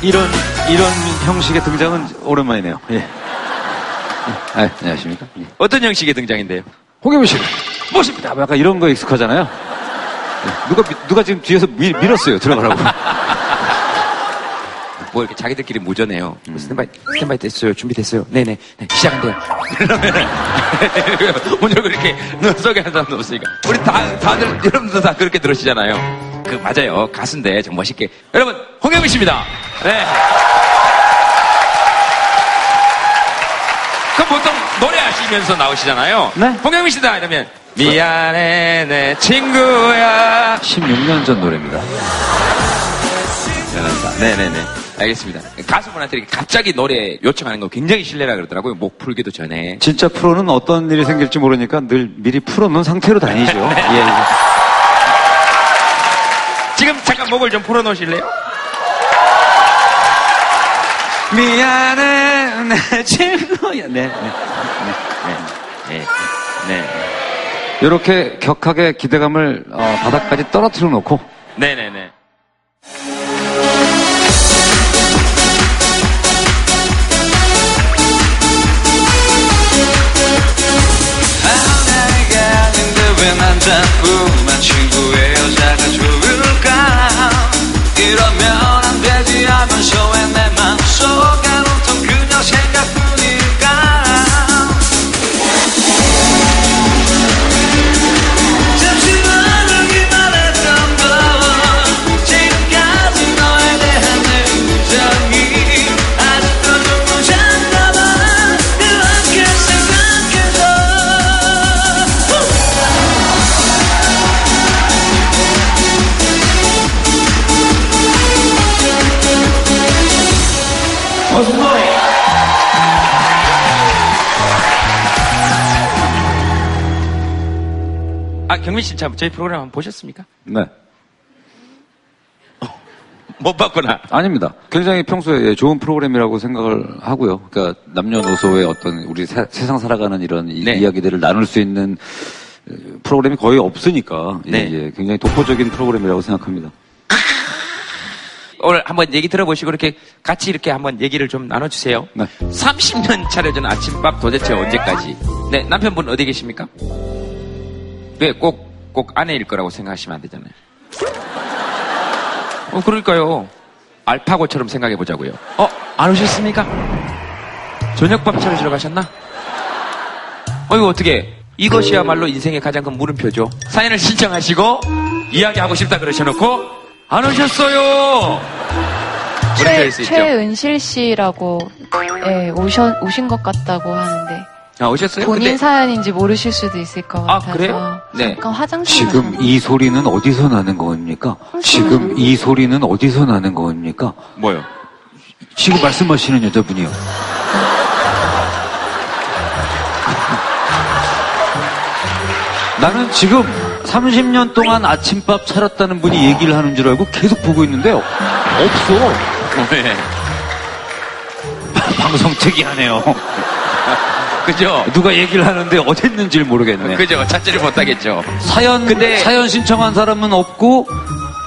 Speaker 12: 이런 이런 형식의 등장은 오랜만이네요. 예. 아, 안녕하십니까? 예.
Speaker 1: 어떤 형식의 등장인데요?
Speaker 12: 홍경민 씨 모십니다. 뭐 약간 이런 거 익숙하잖아요. 예. 누가 미- 누가 지금 뒤에서 밀, 밀었어요 들어가라고.
Speaker 1: 뭐 이렇게 자기들끼리 무전해요. 뭐 스탠바이, 스탠바이 됐어요. 준비됐어요. 네네. 네, 시작한대요. 이렇게 눈 속에 한 사람도 없으니까. 우리 다, 다들, 여러분도 다 그렇게 들으시잖아요. 그, 맞아요. 가수인데 좀 멋있게. 여러분, 홍영민 씨입니다. 네. 그럼 보통 노래하시면서 나오시잖아요.
Speaker 12: 네.
Speaker 1: 홍영민 씨다 이러면, 미안해, 내 친구야.
Speaker 12: 16년 전 노래입니다.
Speaker 1: 네네네. 알겠습니다. 가수분한테 이렇게 갑자기 노래 요청하는 거 굉장히 실례라 그러더라고요. 목 풀기도 전에.
Speaker 12: 진짜 프로는 어떤 일이 생길지 모르니까 늘 미리 풀어놓은 상태로 다니죠.
Speaker 1: 네.
Speaker 12: 예, 예.
Speaker 1: 지금 잠깐 목을 좀 풀어놓으실래요? 미안해, 내 친구야. 네, 네, 네, 네, 네,
Speaker 12: 이렇게 격하게 기대감을 어, 바닥까지 떨어뜨려 놓고
Speaker 1: 네, 네, 네.
Speaker 9: 왜 난 자꾸만 친구의 여자가 좋을까? 이러면 안 되지 하면서 왜 내 맘속에 온통 그녀 생각뿐
Speaker 1: 경민 씨, 참, 저희 프로그램 한번 보셨습니까?
Speaker 12: 네.
Speaker 1: 못 봤구나.
Speaker 12: 아닙니다. 굉장히 평소에 예, 좋은 프로그램이라고 생각을 하고요. 그러니까 남녀노소의 어떤 우리 세, 상 살아가는 이런 이-
Speaker 1: 네.
Speaker 12: 이야기들을 나눌 수 있는 어, 프로그램이 거의 없으니까 예,
Speaker 1: 네.
Speaker 12: 예, 굉장히 독보적인 프로그램이라고 생각합니다.
Speaker 1: 오늘 한번 얘기 들어보시고 이렇게 같이 이렇게 한번 얘기를 좀 나눠주세요.
Speaker 12: 네.
Speaker 1: 30년 차려준 아침밥 도대체 언제까지? 네, 남편분 어디 계십니까? 왜 꼭, 꼭 아내일 거라고 생각하시면 안 되잖아요. 어, 그러니까요. 알파고처럼 생각해 보자고요. 어, 안 오셨습니까? 저녁밥 차려주러 가셨나? 어, 이거 어떻게? 이것이야말로 인생의 가장 큰 물음표죠. 사연을 신청하시고, 이야기하고 싶다 그러셔놓고, 안 오셨어요! 있죠.
Speaker 4: 최은실 씨라고 예, 오셔, 오신 것 같다고 하는데
Speaker 1: 아, 오셨어요?
Speaker 4: 본인
Speaker 1: 근데-
Speaker 4: 사연인지 모르실 수도 있을 것
Speaker 1: 아,
Speaker 4: 같아서
Speaker 1: 그래요? 네.
Speaker 4: 잠깐 화장실
Speaker 12: 지금 이 소리는 어디서 나는 겁니까? 지금 이 소리는 어디서 나는 겁니까?
Speaker 1: 뭐요?
Speaker 12: 지금 말씀하시는 여자분이요. 나는 지금 30년 동안 아침밥 차렸다는 분이 얘기를 하는 줄 알고 계속 보고 있는데 없어.
Speaker 1: 네.
Speaker 12: 방송 특이하네요.
Speaker 1: 그죠?
Speaker 12: 누가 얘기를 하는데 어딨는지 를 모르겠네.
Speaker 1: 그죠? 찾지를 못하겠죠.
Speaker 12: 사연
Speaker 1: 근데-
Speaker 12: 사연 신청한 사람은 없고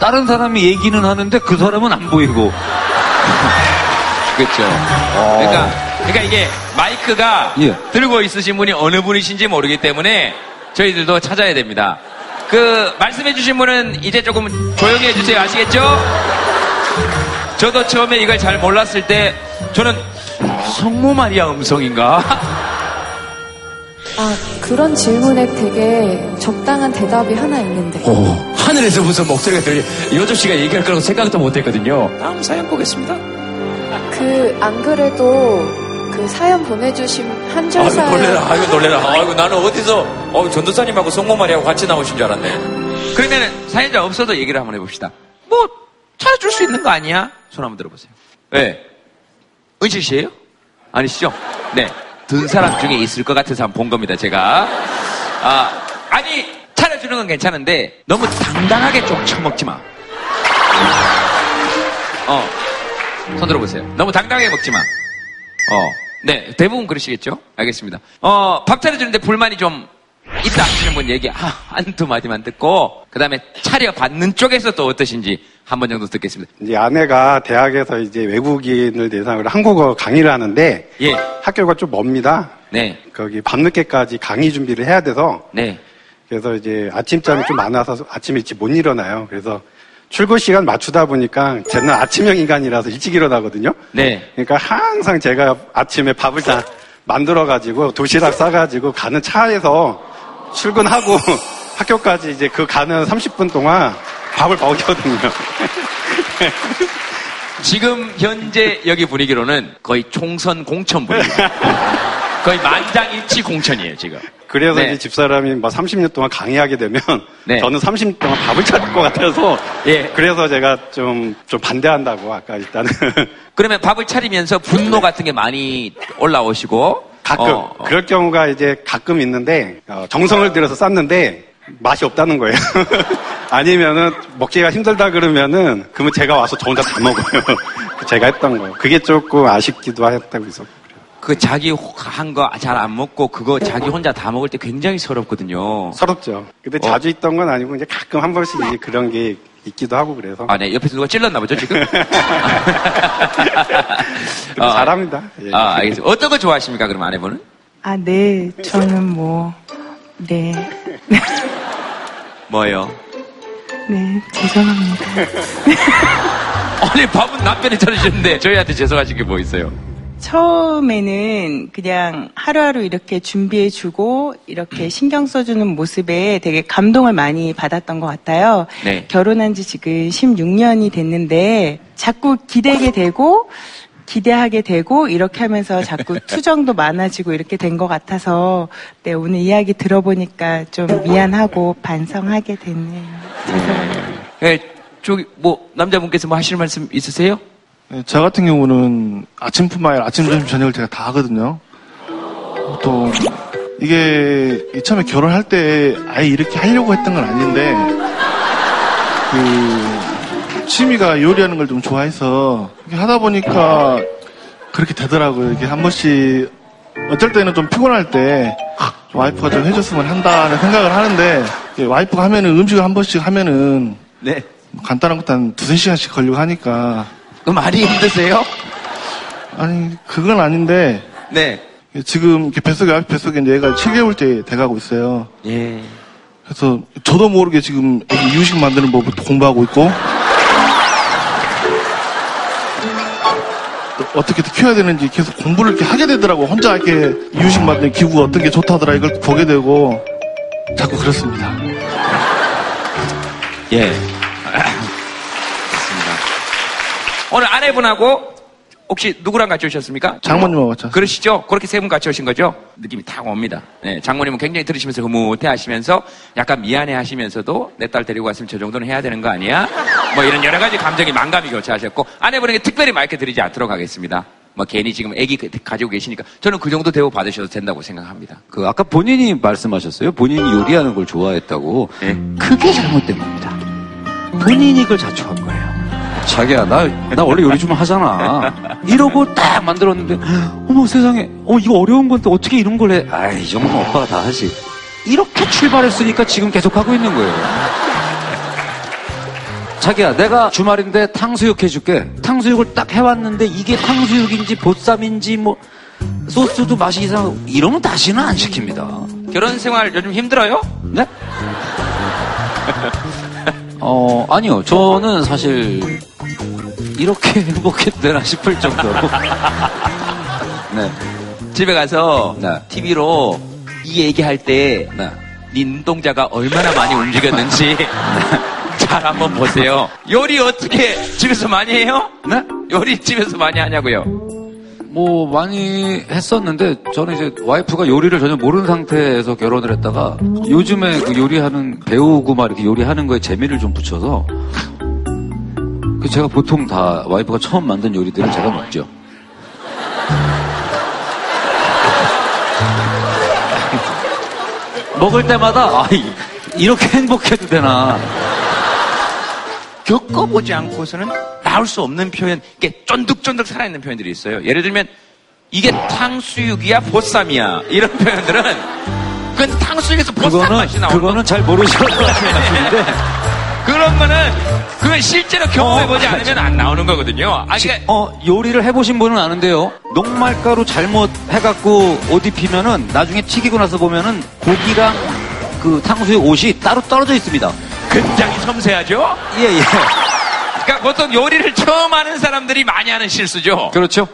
Speaker 12: 다른 사람이 얘기는 하는데 그 사람은 안 보이고.
Speaker 1: 그렇죠. 그러니까, 그러니까 이게 마이크가
Speaker 12: 예.
Speaker 1: 들고 있으신 분이 어느 분이신지 모르기 때문에 저희들도 찾아야 됩니다. 그 말씀해주신 분은 이제 조금 조용히 해주세요. 아시겠죠? 저도 처음에 이걸 잘 몰랐을 때 저는 성모 마리아 음성인가?
Speaker 13: 아, 그런 질문에 되게 적당한 대답이 하나 있는데.
Speaker 1: 하늘에서 무슨 목소리가 들려. 요조 씨가 얘기할 거라고 생각도 못 했거든요. 다음 사연 보겠습니다.
Speaker 13: 그, 안 그래도 그 사연 보내주신 한줄
Speaker 1: 아이고
Speaker 13: 사연.
Speaker 1: 놀래라, 아이고 놀래라. 아이고 나는 어디서 어, 전도사님하고 성모마리하고 같이 나오신 줄 알았네. 그러면 사연자 없어도 얘기를 한번 해봅시다. 뭐 찾아줄 수 있는 거 아니야? 손 한번 들어보세요. 왜? 은실 씨예요? 아니시죠? 네. 든 사람 중에 있을 것 같아서 한번 본 겁니다, 제가. 아, 아니, 차려주는 건 괜찮은데, 너무 당당하게 좀 처먹지 마. 어. 손 들어보세요. 너무 당당하게 먹지 마. 어. 네, 대부분 그러시겠죠? 알겠습니다. 어, 밥 차려주는데 불만이 좀 있다 하시는 분 얘기, 아, 한두 마디만 듣고, 그 다음에 차려받는 쪽에서 또 어떠신지 한 번 정도 듣겠습니다.
Speaker 14: 이제 아내가 대학에서 이제 외국인을 대상으로 한국어 강의를 하는데
Speaker 1: 예.
Speaker 14: 학교가 좀 멉니다.
Speaker 1: 네.
Speaker 14: 거기 밤늦게까지 강의 준비를 해야 돼서
Speaker 1: 네.
Speaker 14: 그래서 이제 아침잠이 좀 많아서 아침 일찍 못 일어나요. 그래서 출근 시간 맞추다 보니까 저는 아침형 인간이라서 일찍 일어나거든요.
Speaker 1: 네.
Speaker 14: 그러니까 항상 제가 아침에 밥을 다 만들어 가지고 도시락 싸 가지고 가는 차에서 출근하고 학교까지 이제 그 가는 30분 동안 밥을 먹거든요.
Speaker 1: 지금 현재 여기 분위기로는 거의 총선 공천 분위기. 거의 만장일치 공천이에요, 지금.
Speaker 14: 그래서
Speaker 1: 네.
Speaker 14: 이제 집사람이 뭐 30년 동안 강의하게 되면
Speaker 1: 네.
Speaker 14: 저는 30년 동안 밥을 차릴 것 같아서
Speaker 1: 예.
Speaker 14: 그래서 제가 좀, 좀 반대한다고 아까 일단은
Speaker 1: 그러면 밥을 차리면서 분노 같은 게 많이 올라오시고.
Speaker 14: 가끔
Speaker 1: 어, 어.
Speaker 14: 그럴 경우가 이제 가끔 있는데 어, 정성을 들여서 쌌는데 맛이 없다는 거예요. 아니면은 먹기가 힘들다 그러면은 그러면 제가 와서 저 혼자 다 먹어요. 제가 했던 거. 그게 조금 아쉽기도 했다고 해서.
Speaker 1: 그 자기 한 거 잘 안 먹고 그거 자기 혼자 다 먹을 때 굉장히 서럽거든요.
Speaker 14: 서럽죠. 근데
Speaker 1: 어.
Speaker 14: 자주 있던 건 아니고 이제 가끔 한 번씩 이제 그런 게 있기도 하고 그래서.
Speaker 1: 아, 네. 옆에서 누가 찔렀나 보죠, 지금?
Speaker 14: 근데 잘합니다. 예.
Speaker 1: 아, 알겠습니다. 어떤 거 좋아하십니까, 그럼 아내분은?
Speaker 15: 아, 네. 저는 뭐, 네.
Speaker 1: 뭐예요?
Speaker 15: 네. 죄송합니다.
Speaker 1: 아니, 밥은 남편이 차려주는데 저희한테 죄송하신 게 뭐 있어요?
Speaker 15: 처음에는 그냥 하루하루 이렇게 준비해주고 이렇게 신경 써주는 모습에 되게 감동을 많이 받았던 것 같아요.
Speaker 1: 네.
Speaker 15: 결혼한 지 지금 16년이 됐는데 자꾸 기대게 되고 기대하게 되고 이렇게 하면서 자꾸 투정도 많아지고 이렇게 된 것 같아서 네, 오늘 이야기 들어보니까 좀 미안하고 반성하게 됐네요.
Speaker 1: 예, 저기, 뭐, 남자분께서 뭐 하실 말씀 있으세요?
Speaker 16: 네, 저 같은 경우는 아침뿐만 아니라 아침, 점심, 저녁을 제가 다 하거든요. 또 이게 처음에 결혼할 때 아예 이렇게 하려고 했던 건 아닌데 그 취미가 요리하는 걸 좀 좋아해서 하다 보니까 그렇게 되더라고요. 이게 한 번씩 어쩔 때는 좀 피곤할 때 와이프가 좀 해줬으면 한다는 생각을 하는데 와이프가 하면은 음식을 한 번씩 하면은
Speaker 1: 네.
Speaker 16: 간단한 것도 한 두세 시간씩 걸리고 하니까
Speaker 1: 많이 힘드세요?
Speaker 16: 아니 그건 아닌데
Speaker 1: 네.
Speaker 16: 지금 이렇게 뱃속에 아기 뱃속에 이제 얘가 7개월째 돼가고 있어요.
Speaker 1: 예.
Speaker 16: 그래서 저도 모르게 지금 이유식 만드는 법을 공부하고 있고 어떻게 키워야 되는지 계속 공부를 이렇게 하게 되더라고. 혼자 이렇게 이유식 만드는 기구가 어떤 게 좋다더라 이걸 보게 되고 자꾸 그렇습니다.
Speaker 1: 예. 오늘 아내분하고 혹시 누구랑 같이 오셨습니까?
Speaker 16: 장모님하고 같이.
Speaker 1: 그러시죠? 그렇게 세 분 같이 오신 거죠? 느낌이 탁 옵니다. 네, 장모님은 굉장히 들으시면서 흐뭇해 하시면서 약간 미안해 하시면서도 내 딸 데리고 왔으면 저 정도는 해야 되는 거 아니야? 뭐 이런 여러 가지 감정이 만감이 교차하셨고 아내분에게 특별히 마이크 드리지 않도록 하겠습니다. 뭐 괜히 지금 애기 가지고 계시니까 저는 그 정도 대우 받으셔도 된다고 생각합니다.
Speaker 12: 그 아까 본인이 말씀하셨어요. 본인이 요리하는 걸 좋아했다고. 그게 잘못된 겁니다. 본인이 그걸 자초한 거예요. 자기야, 나, 나 원래 요리 좀 하잖아. 이러고 딱 만들었는데, 어머 세상에, 어, 이거 어려운 건데 어떻게 이런 걸 해? 아이, 이 정도면 오빠가 다 하지. 이렇게 출발했으니까 지금 계속 하고 있는 거예요. 자기야, 내가 주말인데 탕수육 해줄게. 탕수육을 딱 해왔는데 이게 탕수육인지 보쌈인지 뭐 소스도 맛이 이상하고 이러면 다시는 안 시킵니다.
Speaker 1: 결혼 생활 요즘 힘들어요?
Speaker 12: 네? 어, 아니요. 저는 사실 이렇게 행복해도 되나 싶을 정도로. 네.
Speaker 1: 집에 가서 TV로 이 얘기할 때
Speaker 12: 네.
Speaker 1: 네 눈동자가 얼마나 많이 움직였는지 잘 한번 보세요. 요리 어떻게 집에서 많이 해요?
Speaker 12: 네?
Speaker 1: 요리 집에서 많이 하냐고요?
Speaker 12: 뭐 많이 했었는데 저는 이제 와이프가 요리를 전혀 모르는 상태에서 결혼을 했다가 요즘에 그 요리하는 배우고 막 이렇게 요리하는 거에 재미를 좀 붙여서 그 제가 보통 다 와이프가 처음 만든 요리들을 제가 먹죠. 먹을 때마다 아 이- 이렇게 행복해도 되나
Speaker 1: 겪어보지 않고서는 나올 수 없는 표현, 이게 쫀득쫀득 살아있는 표현들이 있어요. 예를 들면 이게 탕수육이야, 보쌈이야 이런 표현들은 그건 탕수육에서 보쌈 맛이 나오는
Speaker 12: 그거는 잘 모르실 것 같은데
Speaker 1: 그런 거는 그건 실제로 경험해보지 않으면 안 나오는 거거든요. 아, 그러니까
Speaker 12: 어, 요리를 해보신 분은 아는데요. 녹말가루 잘못 해갖고 옷 입히면은 나중에 튀기고 나서 보면은 고기랑 그 탕수육 옷이 따로 떨어져 있습니다.
Speaker 1: 굉장히 섬세하죠?
Speaker 12: 예, 예.
Speaker 1: 그러니까 보통 요리를 처음 하는 사람들이 많이 하는 실수죠.
Speaker 12: 그렇죠.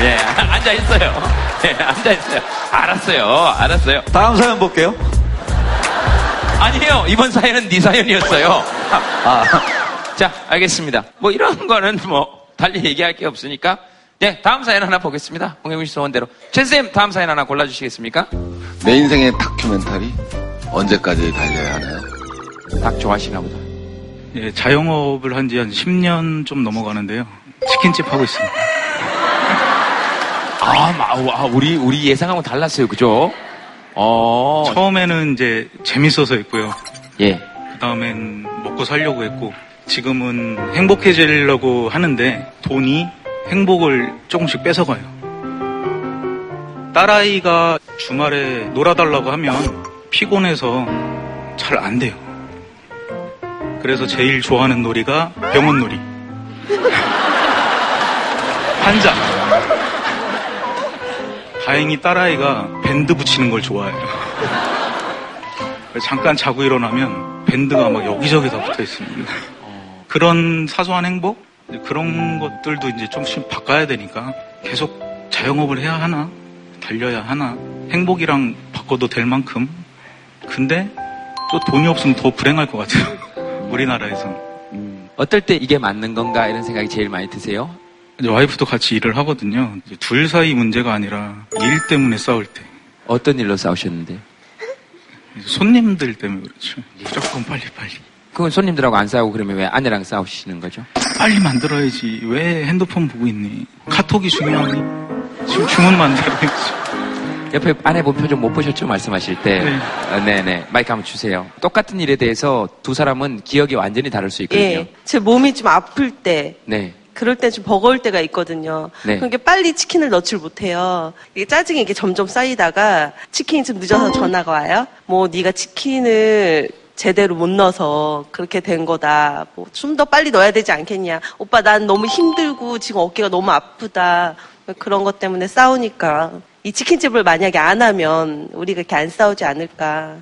Speaker 1: 예, 앉아 있어요. 예, 앉아 있어요. 알았어요. 알았어요.
Speaker 12: 다음 사연 볼게요.
Speaker 1: 아니에요. 이번 사연은 네 사연이었어요.
Speaker 12: 아.
Speaker 1: 자, 알겠습니다. 뭐 이런 거는 뭐 달리 얘기할 게 없으니까. 네, 다음 사연 하나 보겠습니다. 홍영민 씨 소원대로. 최쌤 다음 사연 하나 골라주시겠습니까?
Speaker 11: 내 인생의 다큐멘터리 언제까지 달려야 하나요?
Speaker 1: 닭 좋아하시나 보다.
Speaker 17: 예, 자영업을 한 지 한 10년 좀 넘어가는데요. 치킨집 하고 있습니다.
Speaker 1: 아, 마- 아, 우리, 우리 예상하고 달랐어요. 그죠? 어.
Speaker 17: 처음에는 이제 재밌어서 했고요.
Speaker 1: 예.
Speaker 17: 그 다음엔 먹고 살려고 했고, 지금은 행복해지려고 하는데, 돈이 행복을 조금씩 뺏어가요. 딸아이가 주말에 놀아달라고 하면 피곤해서 잘 안 돼요. 그래서 제일 좋아하는 놀이가 병원 놀이. 환자. 다행히 딸아이가 밴드 붙이는 걸 좋아해요. 잠깐 자고 일어나면 밴드가 막 여기저기 다 붙어 있습니다. 그런 사소한 행복? 그런 것들도 이제 좀씩 바꿔야 되니까 계속 자영업을 해야 하나? 달려야 하나? 행복이랑 바꿔도 될 만큼? 근데 또 돈이 없으면 더 불행할 것 같아요. 우리나라에서.
Speaker 1: 어떨 때 이게 맞는 건가 이런 생각이 제일 많이 드세요?
Speaker 17: 와이프도 같이 일을 하거든요. 둘 사이 문제가 아니라 일 때문에 싸울 때.
Speaker 1: 어떤 일로 싸우셨는데?
Speaker 17: 손님들 때문에 그렇죠. 무조건 빨리 빨리.
Speaker 1: 그건 손님들하고 안 싸우고 그러면 왜 아내랑 싸우시는 거죠?
Speaker 17: 빨리 만들어야지. 왜 핸드폰 보고 있니? 카톡이 중요하니? 지금 주문 만들어야지.
Speaker 1: 옆에 아내 본 표정 못 보셨죠? 말씀하실 때.
Speaker 17: 네.
Speaker 1: 아, 네네. 마이크 한번 주세요. 똑같은 일에 대해서 두 사람은 기억이 완전히 다를 수 있거든요.
Speaker 18: 예, 제 몸이 좀 아플 때,
Speaker 1: 네.
Speaker 18: 그럴 때 좀 버거울 때가 있거든요.
Speaker 1: 네.
Speaker 18: 그러니까 빨리 치킨을 넣질 못해요. 이게 짜증이 이게 점점 쌓이다가 치킨이 좀 늦어서 전화가 와요. 뭐 네가 치킨을 제대로 못 넣어서 그렇게 된 거다. 뭐 좀 더 빨리 넣어야 되지 않겠냐. 오빠 난 너무 힘들고 지금 어깨가 너무 아프다. 그런 것 때문에 싸우니까 이 치킨집을 만약에 안 하면 우리가 이렇게 안 싸우지 않을까.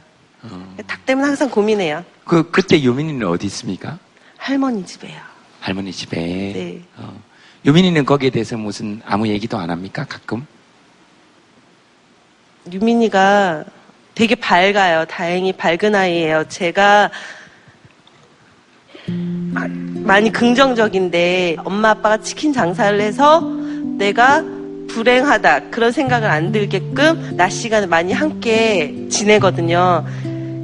Speaker 18: 닭 때문에 항상 고민해요.
Speaker 1: 그, 그때 유민이는 어디 있습니까?
Speaker 18: 할머니 집에요.
Speaker 1: 할머니 집에.
Speaker 18: 네.
Speaker 1: 어. 유민이는 거기에 대해서 무슨 아무 얘기도 안 합니까? 가끔?
Speaker 18: 유민이가 되게 밝아요. 다행히 밝은 아이예요. 제가 아, 많이 긍정적인데 엄마 아빠가 치킨 장사를 해서 내가 불행하다 그런 생각을 안 들게끔 낮 시간을 많이 함께 지내거든요.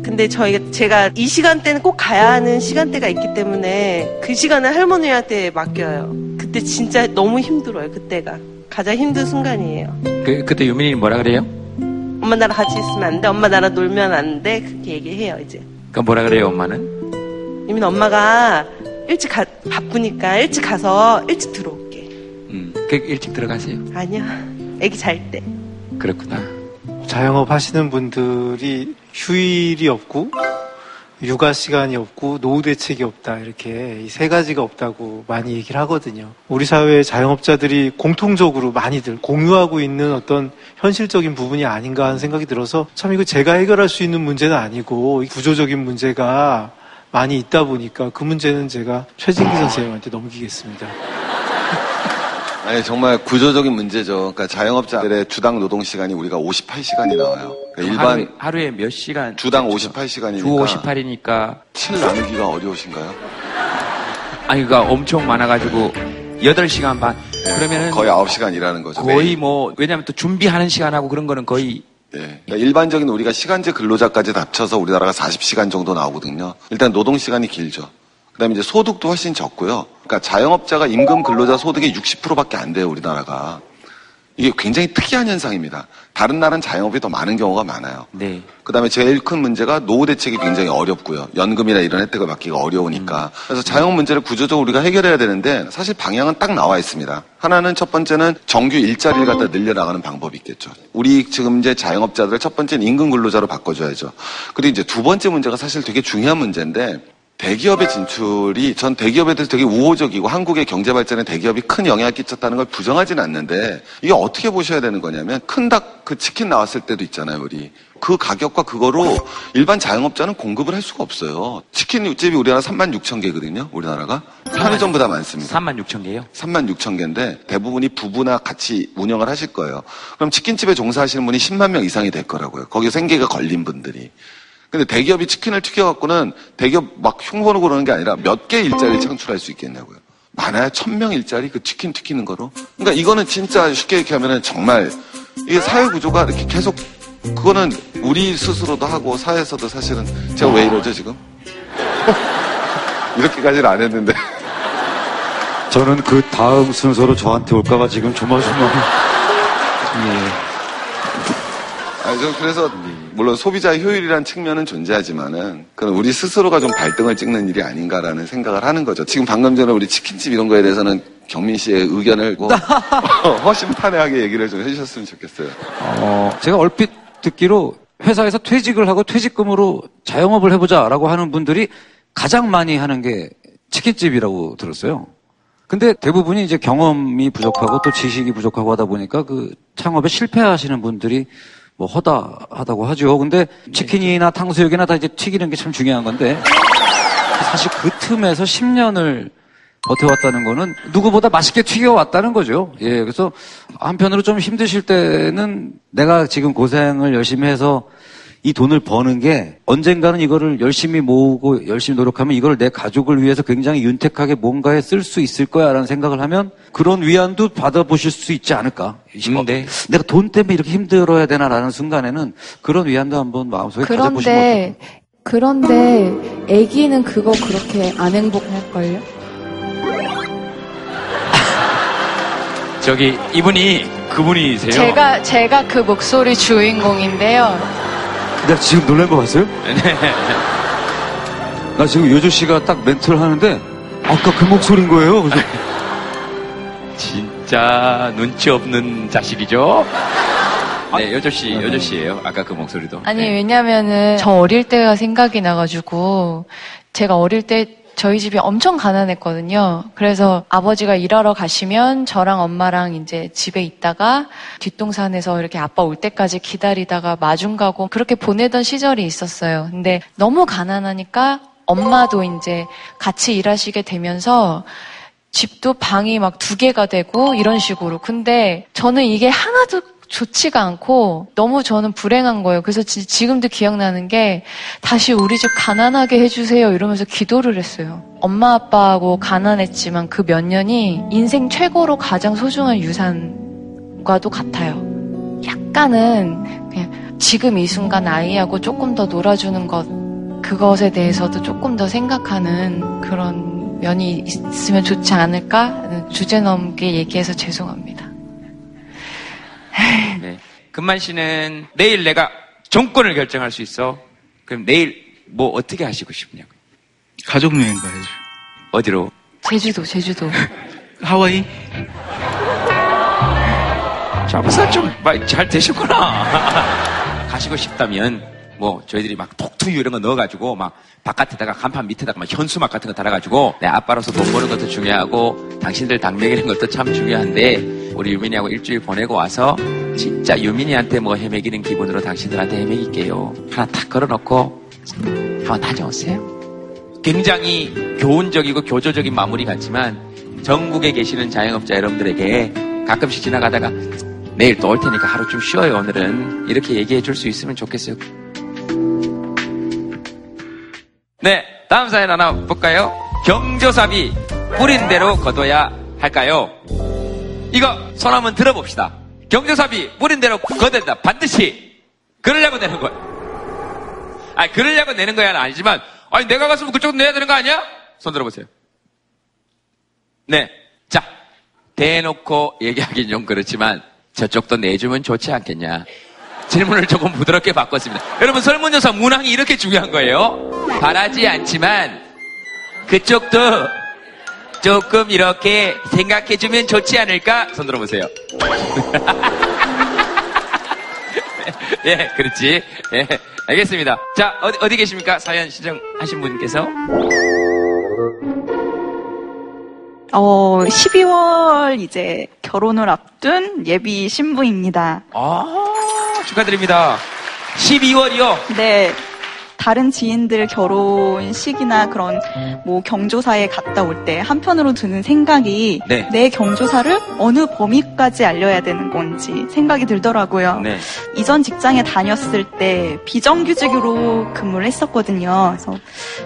Speaker 18: 근데 저희가 제가 이 시간대는 꼭 가야 하는 시간대가 있기 때문에 그 시간을 할머니한테 맡겨요. 그 그때 진짜 너무 힘들어요. 그때가 가장 힘든 순간이에요.
Speaker 1: 그, 그때 유민이 뭐라 그래요?
Speaker 18: 엄마 나랑 같이 있으면 안 돼. 엄마 나랑 놀면 안 돼. 그렇게 얘기해요 이제.
Speaker 1: 그 뭐라 그래요, 엄마는?
Speaker 18: 이민 엄마가 일찍 가, 바쁘니까 일찍 가서 일찍 들어올게.
Speaker 1: 음, 그 일찍 들어가세요.
Speaker 18: 아니야. 애기 잘 때.
Speaker 1: 그렇구나.
Speaker 10: 자영업 하시는 분들이 휴일이 없고 육아 시간이 없고 노후 대책이 없다 이렇게 이 세 가지가 없다고 많이 얘기를 하거든요. 우리 사회의 자영업자들이 공통적으로 많이들 공유하고 있는 어떤 현실적인 부분이 아닌가 하는 생각이 들어서 참 이거 제가 해결할 수 있는 문제는 아니고 이 구조적인 문제가 많이 있다 보니까 그 문제는 제가 최진기 선생님한테 넘기겠습니다.
Speaker 11: 아니 정말 구조적인 문제죠. 그러니까 자영업자들의 주당 노동 시간이 우리가 58시간이 나와요. 그러니까 일반
Speaker 1: 하루에, 하루에 몇 시간?
Speaker 11: 주당 58시간이니까
Speaker 1: 주 58이니까
Speaker 11: 7 나누기가 어려우신가요?
Speaker 1: 아니 그니까 엄청 많아가지고 8시간 반. 그러면은
Speaker 11: 거의 9시간 일하는 거죠.
Speaker 1: 거의 뭐 왜냐면 또 준비하는 시간하고 그런 거는 거의
Speaker 11: 네. 그러니까 일반적인 우리가 시간제 근로자까지 합쳐서 우리나라가 40시간 정도 나오거든요. 일단 노동 시간이 길죠. 그다음에 이제 소득도 훨씬 적고요. 그러니까 자영업자가 임금 근로자 소득의 60%밖에 안 돼요, 우리나라가. 이게 굉장히 특이한 현상입니다. 다른 나라는 자영업이 더 많은 경우가 많아요.
Speaker 1: 네.
Speaker 11: 그다음에 제일 큰 문제가 노후 대책이 굉장히 어렵고요. 연금이나 이런 혜택을 받기가 어려우니까. 그래서 자영업 문제를 구조적으로 우리가 해결해야 되는데 사실 방향은 딱 나와 있습니다. 하나는 첫 번째는 정규 일자리를 갖다 늘려나가는 방법이 있겠죠. 우리 지금 이제 자영업자들을 첫 번째는 임금 근로자로 바꿔줘야죠. 그리고 이제 두 번째 문제가 사실 되게 중요한 문제인데 대기업의 진출이 전 대기업에 대해서 되게 우호적이고 한국의 경제 발전에 대기업이 큰 영향을 끼쳤다는 걸 부정하지는 않는데 이게 어떻게 보셔야 되는 거냐면 큰 닭 그 치킨 나왔을 때도 있잖아요 우리. 그 가격과 그거로 일반 자영업자는 공급을 할 수가 없어요. 치킨 육집이 우리나라 3만 6천 개거든요 우리나라가. 편의점보다 많습니다.
Speaker 1: 3만 6천 개요?
Speaker 11: 3만 6천 개인데 대부분이 부부나 같이 운영을 하실 거예요. 그럼 치킨집에 종사하시는 분이 10만 명 이상이 될 거라고요. 거기에 생계가 걸린 분들이 근데 대기업이 치킨을 튀겨갖고는 대기업 막 흉보는 그러는 게 아니라 몇 개 일자리를 창출할 수 있겠냐고요. 많아야 천 명 일자리 그 치킨 튀기는 거로. 그러니까 이거는 진짜 쉽게 이렇게 하면은 정말 이게 사회 구조가 이렇게 계속 그거는 우리 스스로도 하고 사회에서도 사실은 제가 왜 이러죠 지금? 이렇게까지는 안 했는데.
Speaker 12: 저는 그 다음 순서로 저한테 올까봐 지금 조마조마. 예.
Speaker 11: 아니, 저 그래서 물론 소비자 효율이라는 측면은 존재하지만은 그건 우리 스스로가 좀 발등을 찍는 일이 아닌가라는 생각을 하는 거죠. 지금 방금 전에 우리 치킨집 이런 거에 대해서는 경민 씨의 의견을 뭐 허심탄회하게 얘기를 좀 해주셨으면 좋겠어요.
Speaker 12: 어, 제가 얼핏 듣기로 회사에서 퇴직을 하고 퇴직금으로 자영업을 해보자라고 하는 분들이 가장 많이 하는 게 치킨집이라고 들었어요. 근데 대부분이 이제 경험이 부족하고 또 지식이 부족하고 하다 보니까 그 창업에 실패하시는 분들이 뭐 허다하다고 하죠. 근데 치킨이나 탕수육이나 다 이제 튀기는 게 참 중요한 건데 사실 그 틈에서 10년을 버텨왔다는 거는 누구보다 맛있게 튀겨왔다는 거죠. 예, 그래서 한편으로 좀 힘드실 때는 내가 지금 고생을 열심히 해서 이 돈을 버는 게 언젠가는 이거를 열심히 모으고 열심히 노력하면 이걸 내 가족을 위해서 굉장히 윤택하게 뭔가에 쓸 수 있을 거야라는 생각을 하면 그런 위안도 받아보실 수 있지 않을까. 어,
Speaker 1: 네.
Speaker 12: 내가 돈 때문에 이렇게 힘들어야 되나라는 순간에는 그런 위안도 한번 마음속에 가져보시면
Speaker 13: 그런데 그런데 아기는 그거 그렇게 안 행복할걸요?
Speaker 1: 저기 이분이 그분이세요?
Speaker 4: 제가 제가 그 목소리 주인공인데요.
Speaker 12: 내가 지금 놀란 거 봤어요?
Speaker 1: 네.
Speaker 12: 나 지금 요조 씨가 딱 멘트를 하는데 아까 그 목소리인 거예요. 그래서
Speaker 1: 진짜 눈치 없는 자식이죠? 네, 여조 씨, 여조 씨예요 아까 그 목소리도.
Speaker 4: 아니
Speaker 1: 네.
Speaker 4: 왜냐면은 저 어릴 때가 생각이 나가지고 제가 어릴 때 저희 집이 엄청 가난했거든요. 그래서 아버지가 일하러 가시면 저랑 엄마랑 이제 집에 있다가 뒷동산에서 이렇게 아빠 올 때까지 기다리다가 마중 가고 그렇게 보내던 시절이 있었어요. 근데 너무 가난하니까 엄마도 이제 같이 일하시게 되면서 집도 방이 막 두 개가 되고 이런 식으로. 근데 저는 이게 하나도 좋지가 않고 너무 저는 불행한 거예요. 그래서 지- 지금도 기억나는 게 다시 우리 집 가난하게 해주세요 이러면서 기도를 했어요. 엄마 아빠하고 가난했지만 그 몇 년이 인생 최고로 가장 소중한 유산과도 같아요. 약간은 그냥 지금 이 순간 아이하고 조금 더 놀아주는 것 그것에 대해서도 조금 더 생각하는 그런 면이 있으면 좋지 않을까? 주제 넘게 얘기해서 죄송합니다.
Speaker 1: 네. 금만 씨는 내일 내가 정권을 결정할 수 있어. 그럼 내일 뭐 어떻게 하시고 싶냐고.
Speaker 17: 가족 여행 가야죠.
Speaker 1: 어디로?
Speaker 4: 제주도, 제주도.
Speaker 17: 하와이?
Speaker 1: 장사 좀잘 되셨구나. 가시고 싶다면 뭐 저희들이 막 톡투유 이런 거 넣어가지고 막 바깥에다가 간판 밑에다가 막 현수막 같은 거 달아가지고 내 아빠로서 돈 버는 것도 중요하고 당신들 당 먹이는 것도 참 중요한데 우리 유민이하고 일주일 보내고 와서 진짜 유민이한테 뭐 헤매기는 기분으로 당신들한테 헤매길게요. 하나 탁 걸어놓고 한번 다녀오세요. 굉장히 교훈적이고 교조적인 마무리 같지만 전국에 계시는 자영업자 여러분들에게 가끔씩 지나가다가 내일 또 올 테니까 하루 좀 쉬어요 오늘은 이렇게 얘기해 줄 수 있으면 좋겠어요. 네, 다음 사연 하나 볼까요? 경조사비 뿌린 대로 거둬야 할까요? 이거 손 한번 들어봅시다. 경조사비 뿌린 대로 된다. 반드시 그러려고 내는 거야. 아니 그러려고 내는 거야는 아니지만 아니 내가 갔으면 그쪽 내야 되는 거 아니야? 손 들어보세요. 네, 자 대놓고 얘기하긴 좀 그렇지만 저쪽도 내주면 좋지 않겠냐. 질문을 조금 부드럽게 바꿨습니다. 여러분 설문조사 문항이 이렇게 중요한 거예요. 바라지 않지만 그쪽도 조금 이렇게 생각해주면 좋지 않을까? 손 들어보세요. 예, 그렇지. 예, 알겠습니다. 자, 어디, 어디 계십니까? 사연 신청하신 분께서.
Speaker 19: 어, 12월 이제 결혼을 앞둔 예비 신부입니다.
Speaker 1: 아, 축하드립니다. 12월이요?
Speaker 19: 네. 다른 지인들 결혼식이나 그런 뭐 경조사에 갔다 올 때 한편으로 드는 생각이
Speaker 1: 네.
Speaker 19: 내 경조사를 어느 범위까지 알려야 되는 건지 생각이 들더라고요.
Speaker 1: 네.
Speaker 19: 이전 직장에 다녔을 때 비정규직으로 근무를 했었거든요. 그래서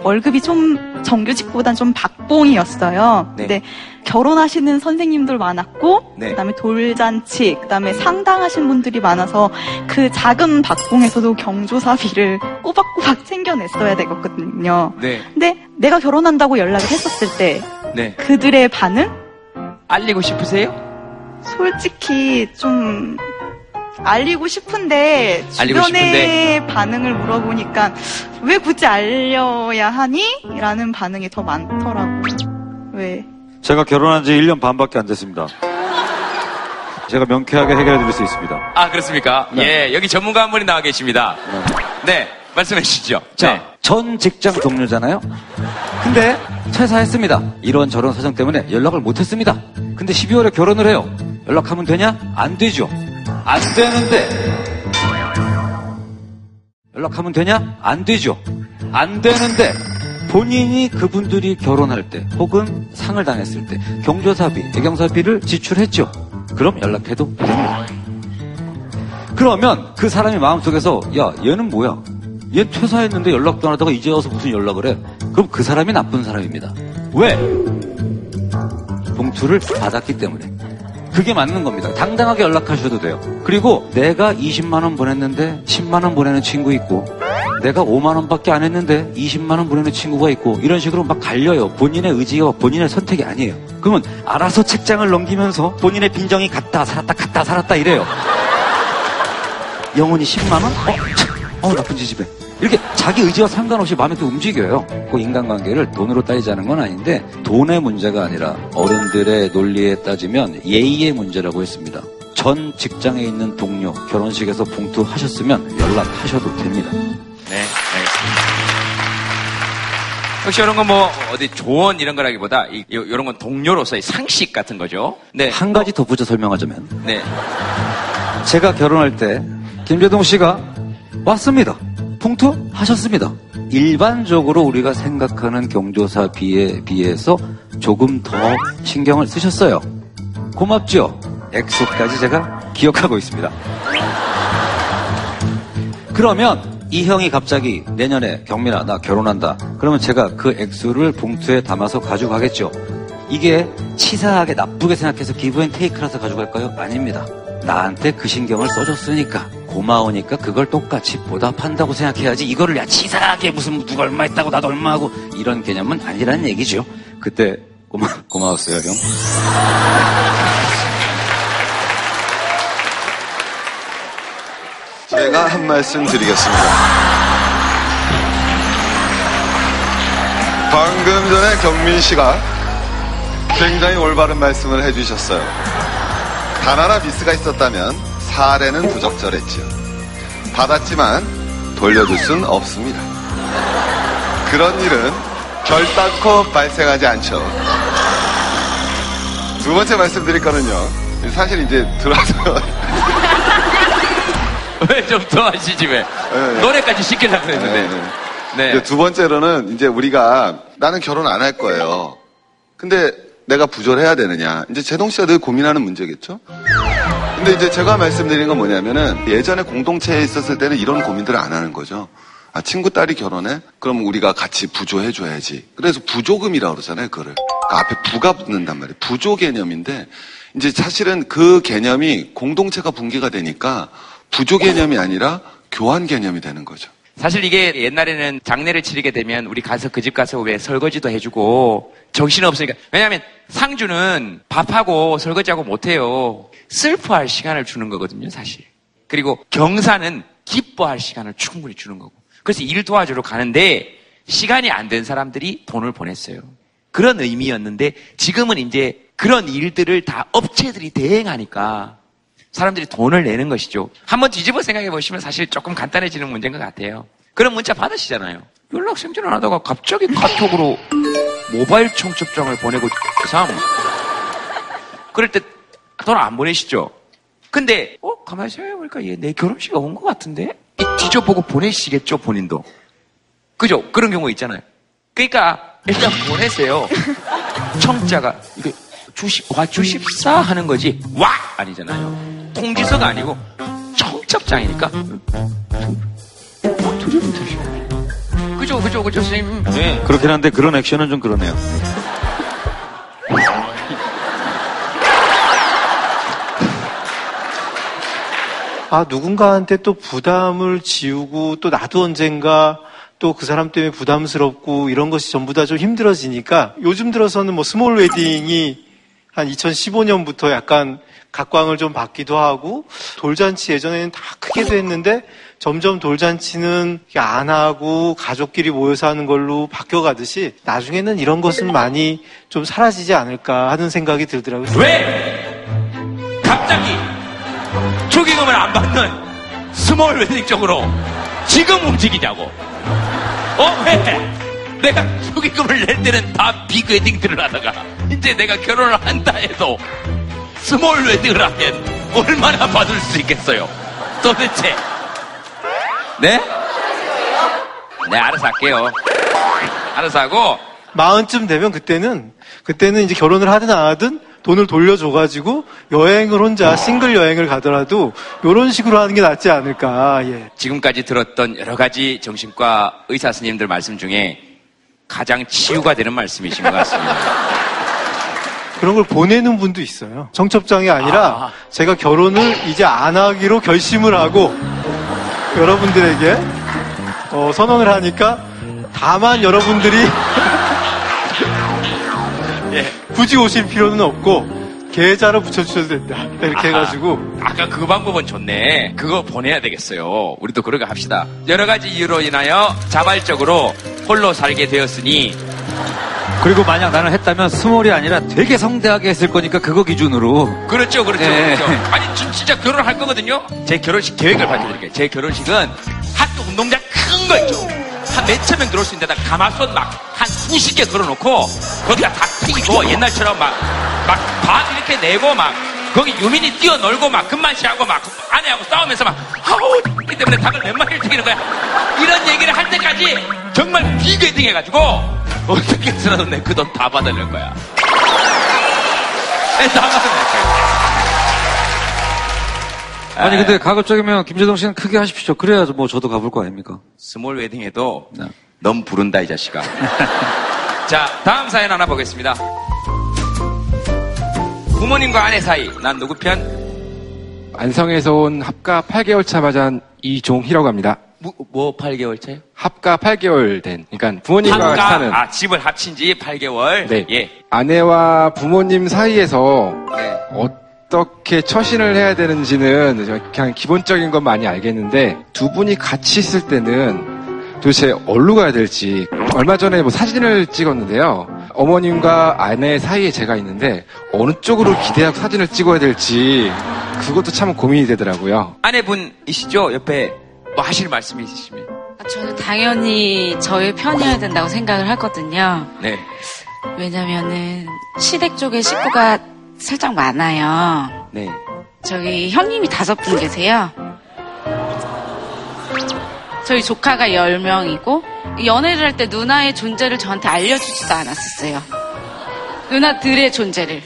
Speaker 19: 월급이 좀 정규직보단 좀 박봉이었어요.
Speaker 1: 네.
Speaker 19: 근데 결혼하시는 선생님들 많았고
Speaker 1: 네.
Speaker 19: 그다음에 돌잔치, 그다음에 상당하신 분들이 많아서 그 작은 박봉에서도 경조사비를 꼬박꼬박 챙겨냈어야 되거든요.
Speaker 1: 네.
Speaker 19: 근데 내가 결혼한다고 연락을 했었을 때
Speaker 1: 네.
Speaker 19: 그들의 반응?
Speaker 1: 알리고 싶으세요?
Speaker 19: 솔직히 좀 알리고 싶은데
Speaker 1: 알리고
Speaker 19: 주변의 반응을 물어보니까 왜 굳이 알려야 하니? 라는 반응이 더 많더라고요. 왜?
Speaker 12: 제가 결혼한 지 1년 반밖에 안 됐습니다. 제가 명쾌하게 해결해 드릴 수 있습니다.
Speaker 1: 아, 그렇습니까?
Speaker 12: 네.
Speaker 1: 예, 여기 전문가 한 분이 나와 계십니다. 네, 말씀해 주시죠.
Speaker 12: 자,
Speaker 1: 네.
Speaker 12: 전 직장 동료잖아요? 근데 퇴사했습니다. 이런 저런 사정 때문에 연락을 못 했습니다. 근데 12월에 결혼을 해요. 연락하면 되냐? 안 되죠. 안 되는데. 연락하면 되냐? 안 되죠. 안 되는데. 본인이 그분들이 결혼할 때 혹은 상을 당했을 때 경조사비, 애경사비를 지출했죠. 그럼 연락해도 됩니다. 그러면 그 사람이 마음속에서 야 얘는 뭐야? 얘 퇴사했는데 연락도 안 하다가 이제 와서 무슨 연락을 해? 그럼 그 사람이 나쁜 사람입니다. 왜? 봉투를 받았기 때문에. 그게 맞는 겁니다. 당당하게 연락하셔도 돼요. 그리고 내가 20만 원 보냈는데 10만 원 보내는 친구 있고 내가 5만 원밖에 안 했는데 20만 원 보내는 친구가 있고 이런 식으로 막 갈려요. 본인의 의지가 본인의 선택이 아니에요. 그러면 알아서 책장을 넘기면서 본인의 빈정이 갔다 살았다 갔다 살았다 이래요. 영혼이 10만 원? 어, 참, 어 나쁜 지집에. 이렇게 자기 의지와 상관없이 마음에 또 움직여요. 그 인간관계를 돈으로 따지자는 건 아닌데 돈의 문제가 아니라 어른들의 논리에 따지면 예의의 문제라고 했습니다. 전 직장에 있는 동료 결혼식에서 봉투 하셨으면 연락하셔도 됩니다.
Speaker 1: 네, 알겠습니다. 혹시 이런 건 뭐 어디 조언 이런 거라기보다 이, 이런 건 동료로서의 상식 같은 거죠. 네.
Speaker 12: 한 가지 덧붙여 설명하자면
Speaker 1: 네.
Speaker 12: 제가 결혼할 때 김재동 씨가 왔습니다. 봉투 하셨습니다. 일반적으로 우리가 생각하는 경조사 비에 비해서 조금 더 신경을 쓰셨어요. 고맙죠? 액수까지 제가 기억하고 있습니다. 그러면 이 형이 갑자기 내년에 경민아 나 결혼한다. 그러면 제가 그 액수를 봉투에 담아서 가져가겠죠. 이게 치사하게 나쁘게 생각해서 기브앤테이크라서 가져갈까요? 아닙니다. 나한테 그 신경을 써줬으니까 고마우니까 그걸 똑같이 보답한다고 생각해야지 이거를 야 치사하게 무슨 누가 얼마 했다고 나도 얼마 하고 이런 개념은 아니라는 얘기죠. 그때 고마, 고마웠어요, 형.
Speaker 11: 제가 한 말씀 드리겠습니다. 방금 전에 경민 씨가 굉장히 올바른 말씀을 해주셨어요. 단 하나 미스가 있었다면 사례는 부적절했지요. 받았지만 돌려줄 순 없습니다. 그런 일은 결단코 발생하지 않죠. 두 번째 말씀드릴 거는요. 사실 이제 들어와서
Speaker 1: 왜 좀 더 하시지 왜? 노래까지 시키려고 했는데. 네.
Speaker 11: 이제 두 번째로는 이제 우리가 나는 결혼 안 할 거예요. 근데 내가 부조해야 되느냐. 이제 제동 씨가 늘 고민하는 문제겠죠? 근데 이제 제가 말씀드린 건 뭐냐면은 예전에 공동체에 있었을 때는 이런 고민들을 안 하는 거죠. 아, 친구 딸이 결혼해? 그럼 우리가 같이 부조해줘야지. 그래서 부조금이라고 그러잖아요, 그거를. 그 앞에 부가 붙는단 말이에요. 부조 개념인데, 이제 사실은 그 개념이 공동체가 붕괴가 되니까 부조 개념이 아니라 교환 개념이 되는 거죠.
Speaker 1: 사실 이게 옛날에는 장례를 치르게 되면 우리 가서 그 집 가서 왜 설거지도 해주고 정신 없으니까 왜냐하면 상주는 밥하고 설거지하고 못해요. 슬퍼할 시간을 주는 거거든요, 사실. 그리고 경사는 기뻐할 시간을 충분히 주는 거고. 그래서 일 도와주러 가는데 시간이 안 된 사람들이 돈을 보냈어요. 그런 의미였는데 지금은 이제 그런 일들을 다 업체들이 대행하니까 사람들이 돈을 내는 것이죠. 한번 뒤집어 생각해 보시면 사실 조금 간단해지는 문제인 것 같아요. 그런 문자 받으시잖아요. 연락 생전 안 하다가 갑자기 카톡으로 모바일 청첩장을 보내고 참 그럴 때 돈 안 보내시죠? 근데 어 가만히 생각해보니까 얘 내 결혼식에 온 것 같은데 이 뒤져보고 보내시겠죠 본인도 그죠? 그런 경우 있잖아요. 그러니까 일단 보내세요. 청자가 이게 주십 와 주십사 하는 거지 와 아니잖아요. 통지서가 아니고 청첩장이니까 두려움 드시 그죠 그죠 그죠 선생님. 네.
Speaker 12: 그렇긴 한데 그런 액션은 좀 그러네요.
Speaker 10: 아, 누군가한테 또 부담을 지우고 또 나도 언젠가 또 그 사람 때문에 부담스럽고 이런 것이 전부 다 좀 힘들어지니까 요즘 들어서는 뭐 small wedding이 한 2015년부터 약간 각광을 좀 받기도 하고 돌잔치 예전에는 다 크게도 했는데 점점 돌잔치는 안 하고 가족끼리 모여서 하는 걸로 바뀌어가듯이 나중에는 이런 것은 많이 좀 사라지지 않을까 하는 생각이 들더라고요.
Speaker 1: 왜 갑자기 축의금을 안 받는 small wedding 쪽으로 지금 움직이냐고. 어, 왜? 내가 축의금을 낼 때는 다 big wedding들을 하다가 이제 내가 결혼을 한다 해도 small wedding을 하면 얼마나 받을 수 있겠어요? 도대체. 네? 네, 알아서 할게요. 알아서 하고.
Speaker 10: 마흔쯤 되면 그때는 그때는 이제 결혼을 하든 안 하든 돈을 돌려줘가지고 여행을 혼자 싱글 여행을 가더라도 이런 식으로 하는 게 낫지 않을까. 예.
Speaker 1: 지금까지 들었던 여러 가지 정신과 의사 스님들 말씀 중에 가장 치유가 되는 말씀이신 것 같습니다.
Speaker 10: 그런 걸 보내는 분도 있어요. 청첩장이 아니라 제가 결혼을 이제 안 하기로 결심을 하고 여러분들에게 어, 선언을 하니까 다만 여러분들이 굳이 오실 필요는 없고 계좌로 붙여주셔도 된다. 이렇게
Speaker 1: 아하.
Speaker 10: 해가지고
Speaker 1: 아까 그 방법은 좋네. 그거 보내야 되겠어요. 우리도 그러게 합시다. 여러 가지 이유로 인하여 자발적으로 홀로 살게 되었으니
Speaker 12: 그리고 만약 나는 했다면 스몰이 아니라 되게 성대하게 했을 거니까 그거 기준으로.
Speaker 1: 그렇죠, 그렇죠,
Speaker 12: 예.
Speaker 1: 그렇죠. 아니 진- 진짜 결혼할 거거든요. 제 결혼식 계획을 밝혀드릴게요. 제 결혼식은 학교 운동장 큰 거 있죠. 한 몇천 명 들어올 수 있는 데다 가마솥 막 한 수십 개 걸어놓고 거기다 다 튀기고 옛날처럼 막 막 밥 이렇게 내고 막 거기 유민이 뛰어놀고 막 금만시하고 막 아내하고 싸우면서 막 아우 이 때문에 닭을 몇 마리를 튀기는 거야. 이런 얘기를 할 때까지 정말 비괴딩 해가지고 어떻게 해서라도 내 그 돈 다 받아낼 거야. 네, 다 받아낼 거야.
Speaker 12: 아니 근데 가급적이면 김재동 씨는 크게 하십시오. 그래야 뭐 저도 가볼 거 아닙니까?
Speaker 1: small wedding에도 너무 부른다 이 자식아. 자 다음 사연 하나 보겠습니다. 부모님과 아내 사이 난 누구 편?
Speaker 20: 안성에서 온 합가 8개월 차 맞은 이종희라고 합니다.
Speaker 1: 뭐 8개월 차요?
Speaker 20: 합가 8개월 된, 그러니까 부모님과
Speaker 1: 합가?
Speaker 20: 사는
Speaker 1: 아, 집을 합친 지 8개월?
Speaker 20: 네.
Speaker 1: 예.
Speaker 20: 아내와 부모님 사이에서
Speaker 1: 네.
Speaker 20: 어떻게 처신을 해야 되는지는 그냥 기본적인 건 많이 알겠는데 두 분이 같이 있을 때는 도대체 어디로 가야 될지 얼마 전에 뭐 사진을 찍었는데요. 어머님과 아내 사이에 제가 있는데 어느 쪽으로 기대하고 사진을 찍어야 될지 그것도 참 고민이 되더라고요.
Speaker 1: 아내분이시죠? 옆에 뭐 하실 말씀이 있으시면.
Speaker 21: 저는 당연히 저의 편이어야 된다고 생각을 하거든요.
Speaker 1: 네.
Speaker 21: 왜냐면은 시댁 쪽에 식구가 살짝 많아요.
Speaker 1: 네.
Speaker 21: 저기 형님이 다섯 분 계세요. 저희 조카가 10명이고 연애를 할 때 누나의 존재를 저한테 알려주지도 않았었어요. 누나들의 존재를.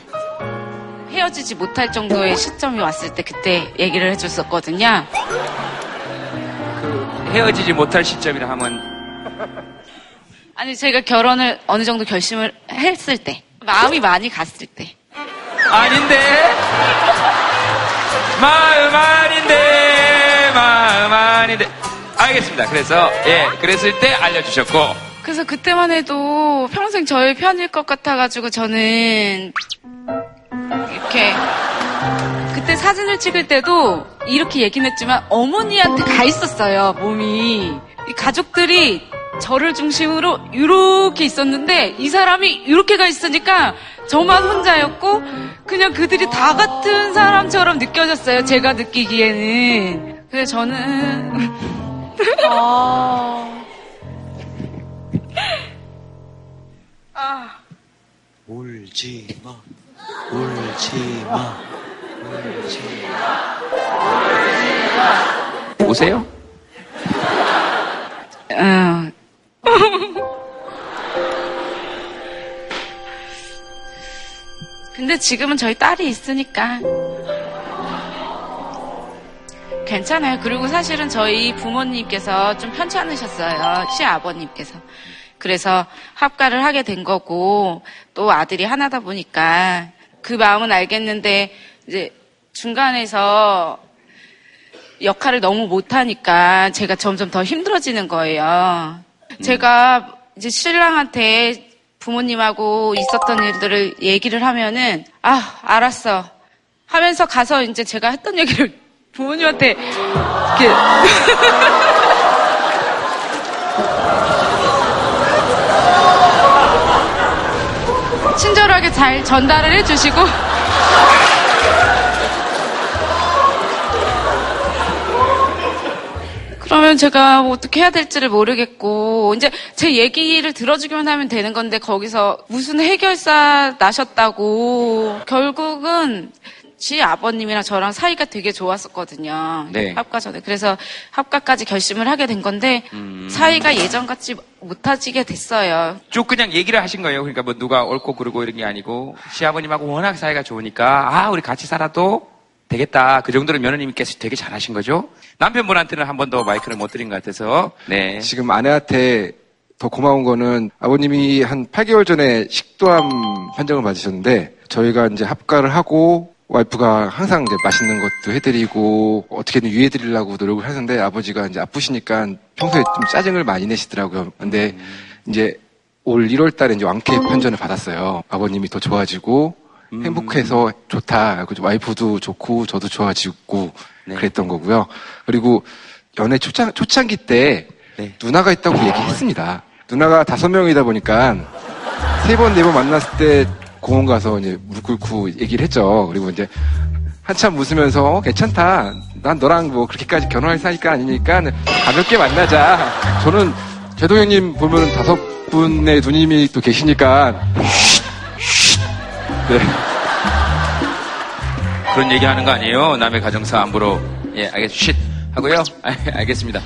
Speaker 21: 헤어지지 못할 정도의 시점이 왔을 때 그때 얘기를 해줬었거든요.
Speaker 1: 헤어지지 못할 시점이라 하면
Speaker 21: 아니 제가 결혼을 어느 정도 결심을 했을 때 마음이 많이 갔을 때
Speaker 1: 아닌데? 마음 아닌데 마음 아닌데. 알겠습니다. 그래서 예 그랬을 때 알려주셨고.
Speaker 21: 그래서 그때만 해도 평생 저의 편일 것 같아가지고 저는 이렇게 그때 사진을 찍을 때도 이렇게 얘기는 했지만 어머니한테 가 있었어요 몸이. 이 가족들이 저를 중심으로 이렇게 있었는데 이 사람이 이렇게 가 있으니까 저만 혼자였고 그냥 그들이 다 같은 사람처럼 느껴졌어요 제가 느끼기에는 그래서 저는 아... 아...
Speaker 22: 울지 마. 울지 마. 울지
Speaker 1: 오세요?
Speaker 21: 어. 근데 지금은 저희 딸이 있으니까 괜찮아요. 그리고 사실은 저희 부모님께서 좀 편찮으셨어요. 시아버님께서. 그래서 합가를 하게 된 거고 또 아들이 하나다 보니까 그 마음은 알겠는데 이제 중간에서 역할을 너무 못하니까 제가 점점 더 힘들어지는 거예요. 제가 이제 신랑한테 부모님하고 있었던 일들을 얘기를 하면은 아 알았어. 하면서 가서 이제 제가 했던 얘기를 부모님한테 이렇게 친절하게 잘 전달을 해주시고 그러면 제가 뭐 어떻게 해야 될지를 모르겠고 이제 제 얘기를 들어주기만 하면 되는 건데 거기서 무슨 해결사 나셨다고 결국은 지 아버님이랑 저랑 사이가 되게 좋았었거든요.
Speaker 1: 네.
Speaker 21: 합가 전에 그래서 합가까지 결심을 하게 된 건데
Speaker 1: 음.
Speaker 21: 사이가 예전 같지 못하지게 됐어요.
Speaker 1: 쭉 그냥 얘기를 하신 거예요. 그러니까 뭐 누가 옳고 그르고 이런 게 아니고 시아버님하고 워낙 사이가 좋으니까 아 우리 같이 살아도 되겠다. 그 정도로 며느님께서 되게 잘하신 거죠. 남편분한테는 한 번 더 마이크를 못 드린 것 같아서 네.
Speaker 20: 지금 아내한테 더 고마운 거는 아버님이 한 8개월 전에 식도암 판정을 받으셨는데 저희가 이제 합가를 하고 와이프가 항상 이제 맛있는 것도 해드리고 어떻게든 유해드리려고 노력을 하는데 아버지가 이제 아프시니까 평소에 좀 짜증을 많이 내시더라고요. 근데 이제 올 1월 달에 이제 왕쾌 판정을 받았어요. 아버님이 더 좋아지고 행복해서 좋다. 와이프도 좋고 저도 좋아지고 그랬던 거고요. 그리고 연애 초창, 초창기 때 누나가 있다고 얘기했습니다. 누나가 다섯 명이다 보니까 세 번, 네 번 만났을 때 공원 가서 이제 무릎 꿇고 얘기를 했죠. 그리고 이제 한참 웃으면서 어, 괜찮다. 난 너랑 뭐 그렇게까지 결혼할 사이가 아니니까 가볍게 만나자. 저는 제동 형님 보면 다섯 분의 누님이 또 계시니까 네.
Speaker 1: 그런 얘기 하는 거 아니에요? 남의 가정사 안보로. 예, 알겠, 쉿! 하고요. 아, 알겠습니다.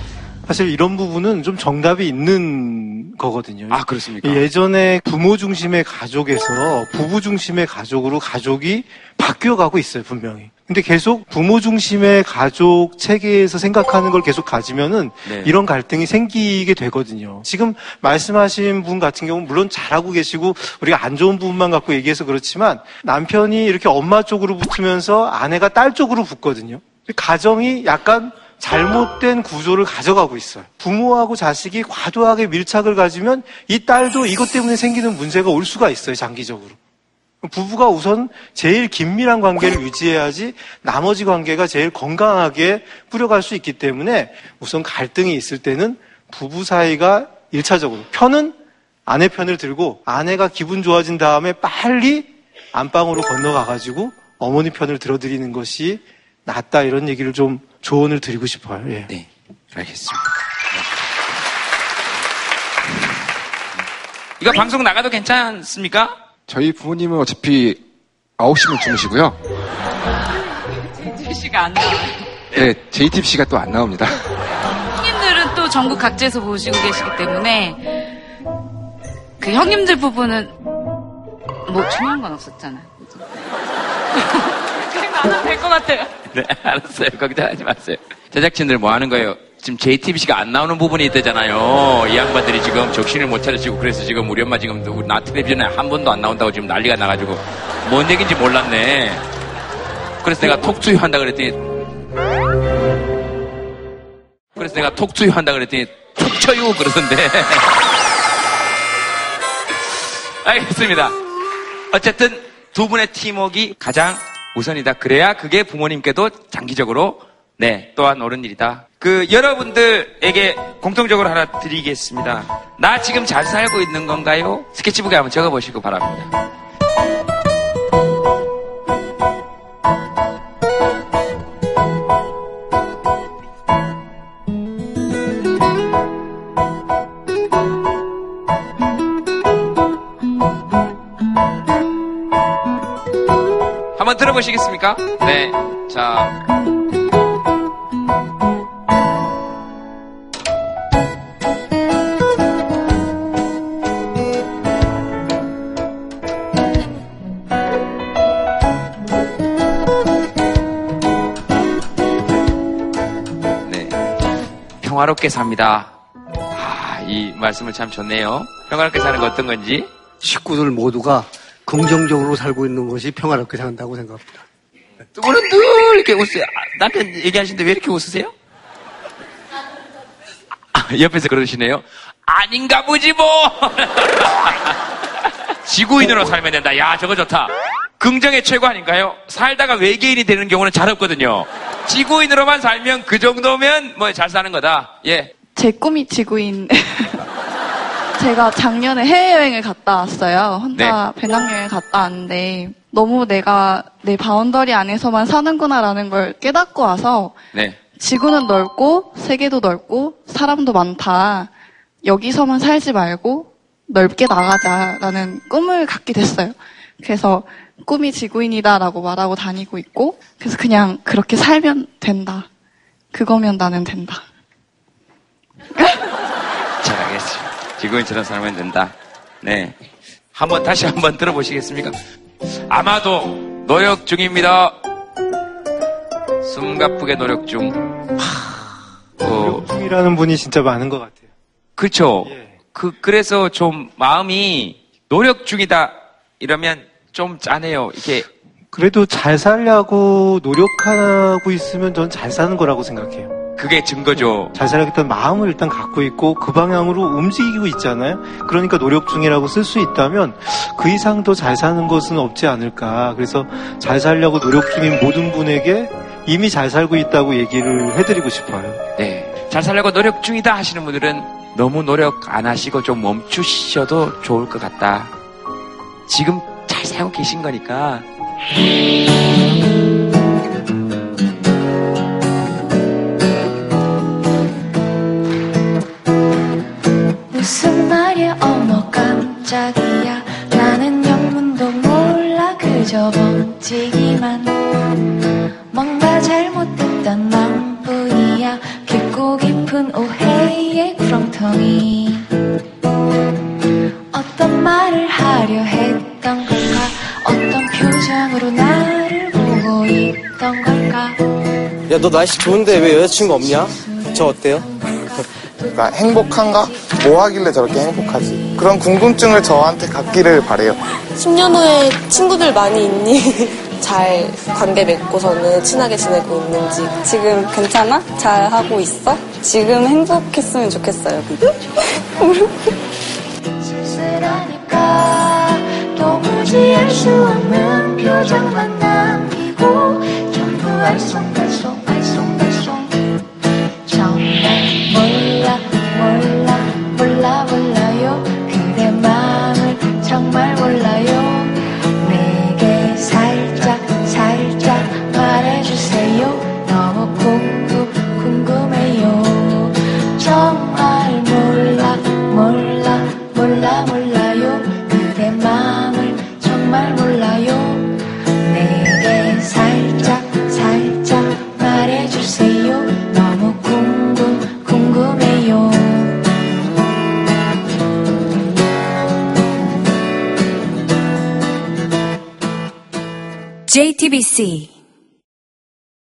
Speaker 10: 사실 이런 부분은 좀 정답이 있는 거거든요.
Speaker 1: 아, 그렇습니까?
Speaker 10: 예전에 부모 중심의 가족에서 부부 중심의 가족으로 가족이 바뀌어가고 있어요, 분명히. 근데 계속 부모 중심의 가족 체계에서 생각하는 걸 계속 가지면은
Speaker 1: 네.
Speaker 10: 이런 갈등이 생기게 되거든요. 지금 말씀하신 분 같은 경우는 물론 잘하고 계시고 우리가 안 좋은 부분만 갖고 얘기해서 그렇지만 남편이 이렇게 엄마 쪽으로 붙으면서 아내가 딸 쪽으로 붙거든요. 가정이 약간 잘못된 구조를 가져가고 있어요. 부모하고 자식이 과도하게 밀착을 가지면 이 딸도 이것 때문에 생기는 문제가 올 수가 있어요, 장기적으로. 부부가 우선 제일 긴밀한 관계를 유지해야지 나머지 관계가 제일 건강하게 뿌려갈 수 있기 때문에 우선 갈등이 있을 때는 부부 사이가 일차적으로 편은 아내 편을 들고 아내가 기분 좋아진 다음에 빨리 안방으로 건너가가지고 어머니 편을 들어드리는 것이 낫다 이런 얘기를 좀 조언을 드리고 싶어요. 예.
Speaker 1: 네, 알겠습니다. 이거 방송 나가도 괜찮습니까?
Speaker 20: 저희 부모님은 어차피 9시면 주무시고요.
Speaker 21: JTBC가 안 나와요.
Speaker 20: 네, JTBC가 또 안 나옵니다.
Speaker 21: 형님들은 또 전국 각지에서 보시고 계시기 때문에 그 형님들 부분은 뭐 중요한 건 없었잖아요. 그냥 나눠도 될것 같아요.
Speaker 1: 네, 알았어요. 걱정하지 마세요. 제작진들 뭐 하는 거예요? 지금 JTBC가 안 나오는 부분이 있대잖아요. 이 양반들이 지금 정신을 못 차리시고 그래서 지금 우리 엄마 지금 우리 나 텔레비전에 한 번도 안 나온다고 지금 난리가 나가지고 뭔 얘기인지 몰랐네. 그래서 내가 톡투유 한다 그랬더니 그래서 내가 톡투유 한다 그랬더니 톡 쳐요 그러던데. 알겠습니다. 어쨌든 두 분의 팀워크가 가장 우선이다. 그래야 그게 부모님께도 장기적으로 네 또한 옳은 일이다. 그 여러분들에게 공통적으로 하나 드리겠습니다. 나 지금 잘 살고 있는 건가요? 스케치북에 한번 적어보시고 바랍니다. 한번 들어보시겠습니까? 네. 자. 네. 평화롭게 삽니다. 아, 이 말씀을 참 좋네요. 평화롭게 사는 거 어떤 건지.
Speaker 23: 식구들 모두가 긍정적으로 살고 있는 것이 평화롭게 산다고 생각합니다.
Speaker 1: 두 분은 늘 이렇게 웃으세요. 아, 남편 얘기하시는데 왜 이렇게 웃으세요? 아, 옆에서 그러시네요. 아닌가 보지 뭐. 지구인으로 살면 된다. 야, 저거 좋다. 긍정의 최고 아닌가요? 살다가 외계인이 되는 경우는 잘 없거든요. 지구인으로만 살면 그 정도면 뭐 잘 사는 거다. 예.
Speaker 24: 제 꿈이 지구인. 제가 작년에 해외여행을 갔다 왔어요. 혼자 배낭여행 갔다 왔는데 너무 내가 내 boundary 안에서만 사는구나라는 걸 깨닫고 와서
Speaker 1: 네.
Speaker 24: 지구는 넓고 세계도 넓고 사람도 많다. 여기서만 살지 말고 넓게 나가자라는 꿈을 갖게 됐어요. 그래서 꿈이 지구인이다라고 말하고 다니고 있고 그래서 그냥 그렇게 살면 된다. 그거면 나는 된다.
Speaker 1: 지구인처럼 살면 된다. 네. 한번 다시 한번 들어보시겠습니까? 아마도 노력 중입니다. 숨가쁘게 노력 중. 노력
Speaker 10: 중이라는 분이 진짜 많은 것 같아요.
Speaker 1: 그렇죠. 그 그래서 좀 마음이 노력 중이다 이러면 좀 짠해요. 이게
Speaker 10: 그래도 잘 살려고 노력하고 있으면 전 잘 사는 거라고 생각해요.
Speaker 1: 그게 증거죠.
Speaker 10: 잘 살겠다는 마음을 일단 갖고 있고 그 방향으로 움직이고 있잖아요. 그러니까 노력 중이라고 쓸 수 있다면 그 이상 더 잘 사는 것은 없지 않을까. 그래서 잘 살려고 노력 중인 모든 분에게 이미 잘 살고 있다고 얘기를 해드리고 싶어요.
Speaker 1: 네. 잘 살려고 노력 중이다 하시는 분들은 너무 노력 안 하시고 좀 멈추셔도 좋을 것 같다. 지금 잘 살고 계신 거니까.
Speaker 25: 멈지기만 뭔가 잘못됐던 맘뿐이야 깊고 깊은 오해의 구렁텅이 어떤 말을 하려 했던 걸까 어떤 표정으로 나를 보고 있던 걸까
Speaker 26: 야, 너 날씨 좋은데 왜 여자친구 없냐? 저 어때요?
Speaker 27: 그러니까 행복한가? 뭐 하길래 저렇게 행복하지? 그런 궁금증을 저한테 갖기를 바래요.
Speaker 28: 10년 후에 친구들 많이 있니? 잘 관계 맺고서는 친하게 지내고 있는지.
Speaker 29: 지금 괜찮아? 잘 하고 있어? 지금 행복했으면 좋겠어요.
Speaker 4: 쓸쓸하니까 도무지 알 수 없는 표정만 남기고 전부 알쏭달쏭 알쏭달쏭 정말 몰라 몰라 몰라
Speaker 30: JTBC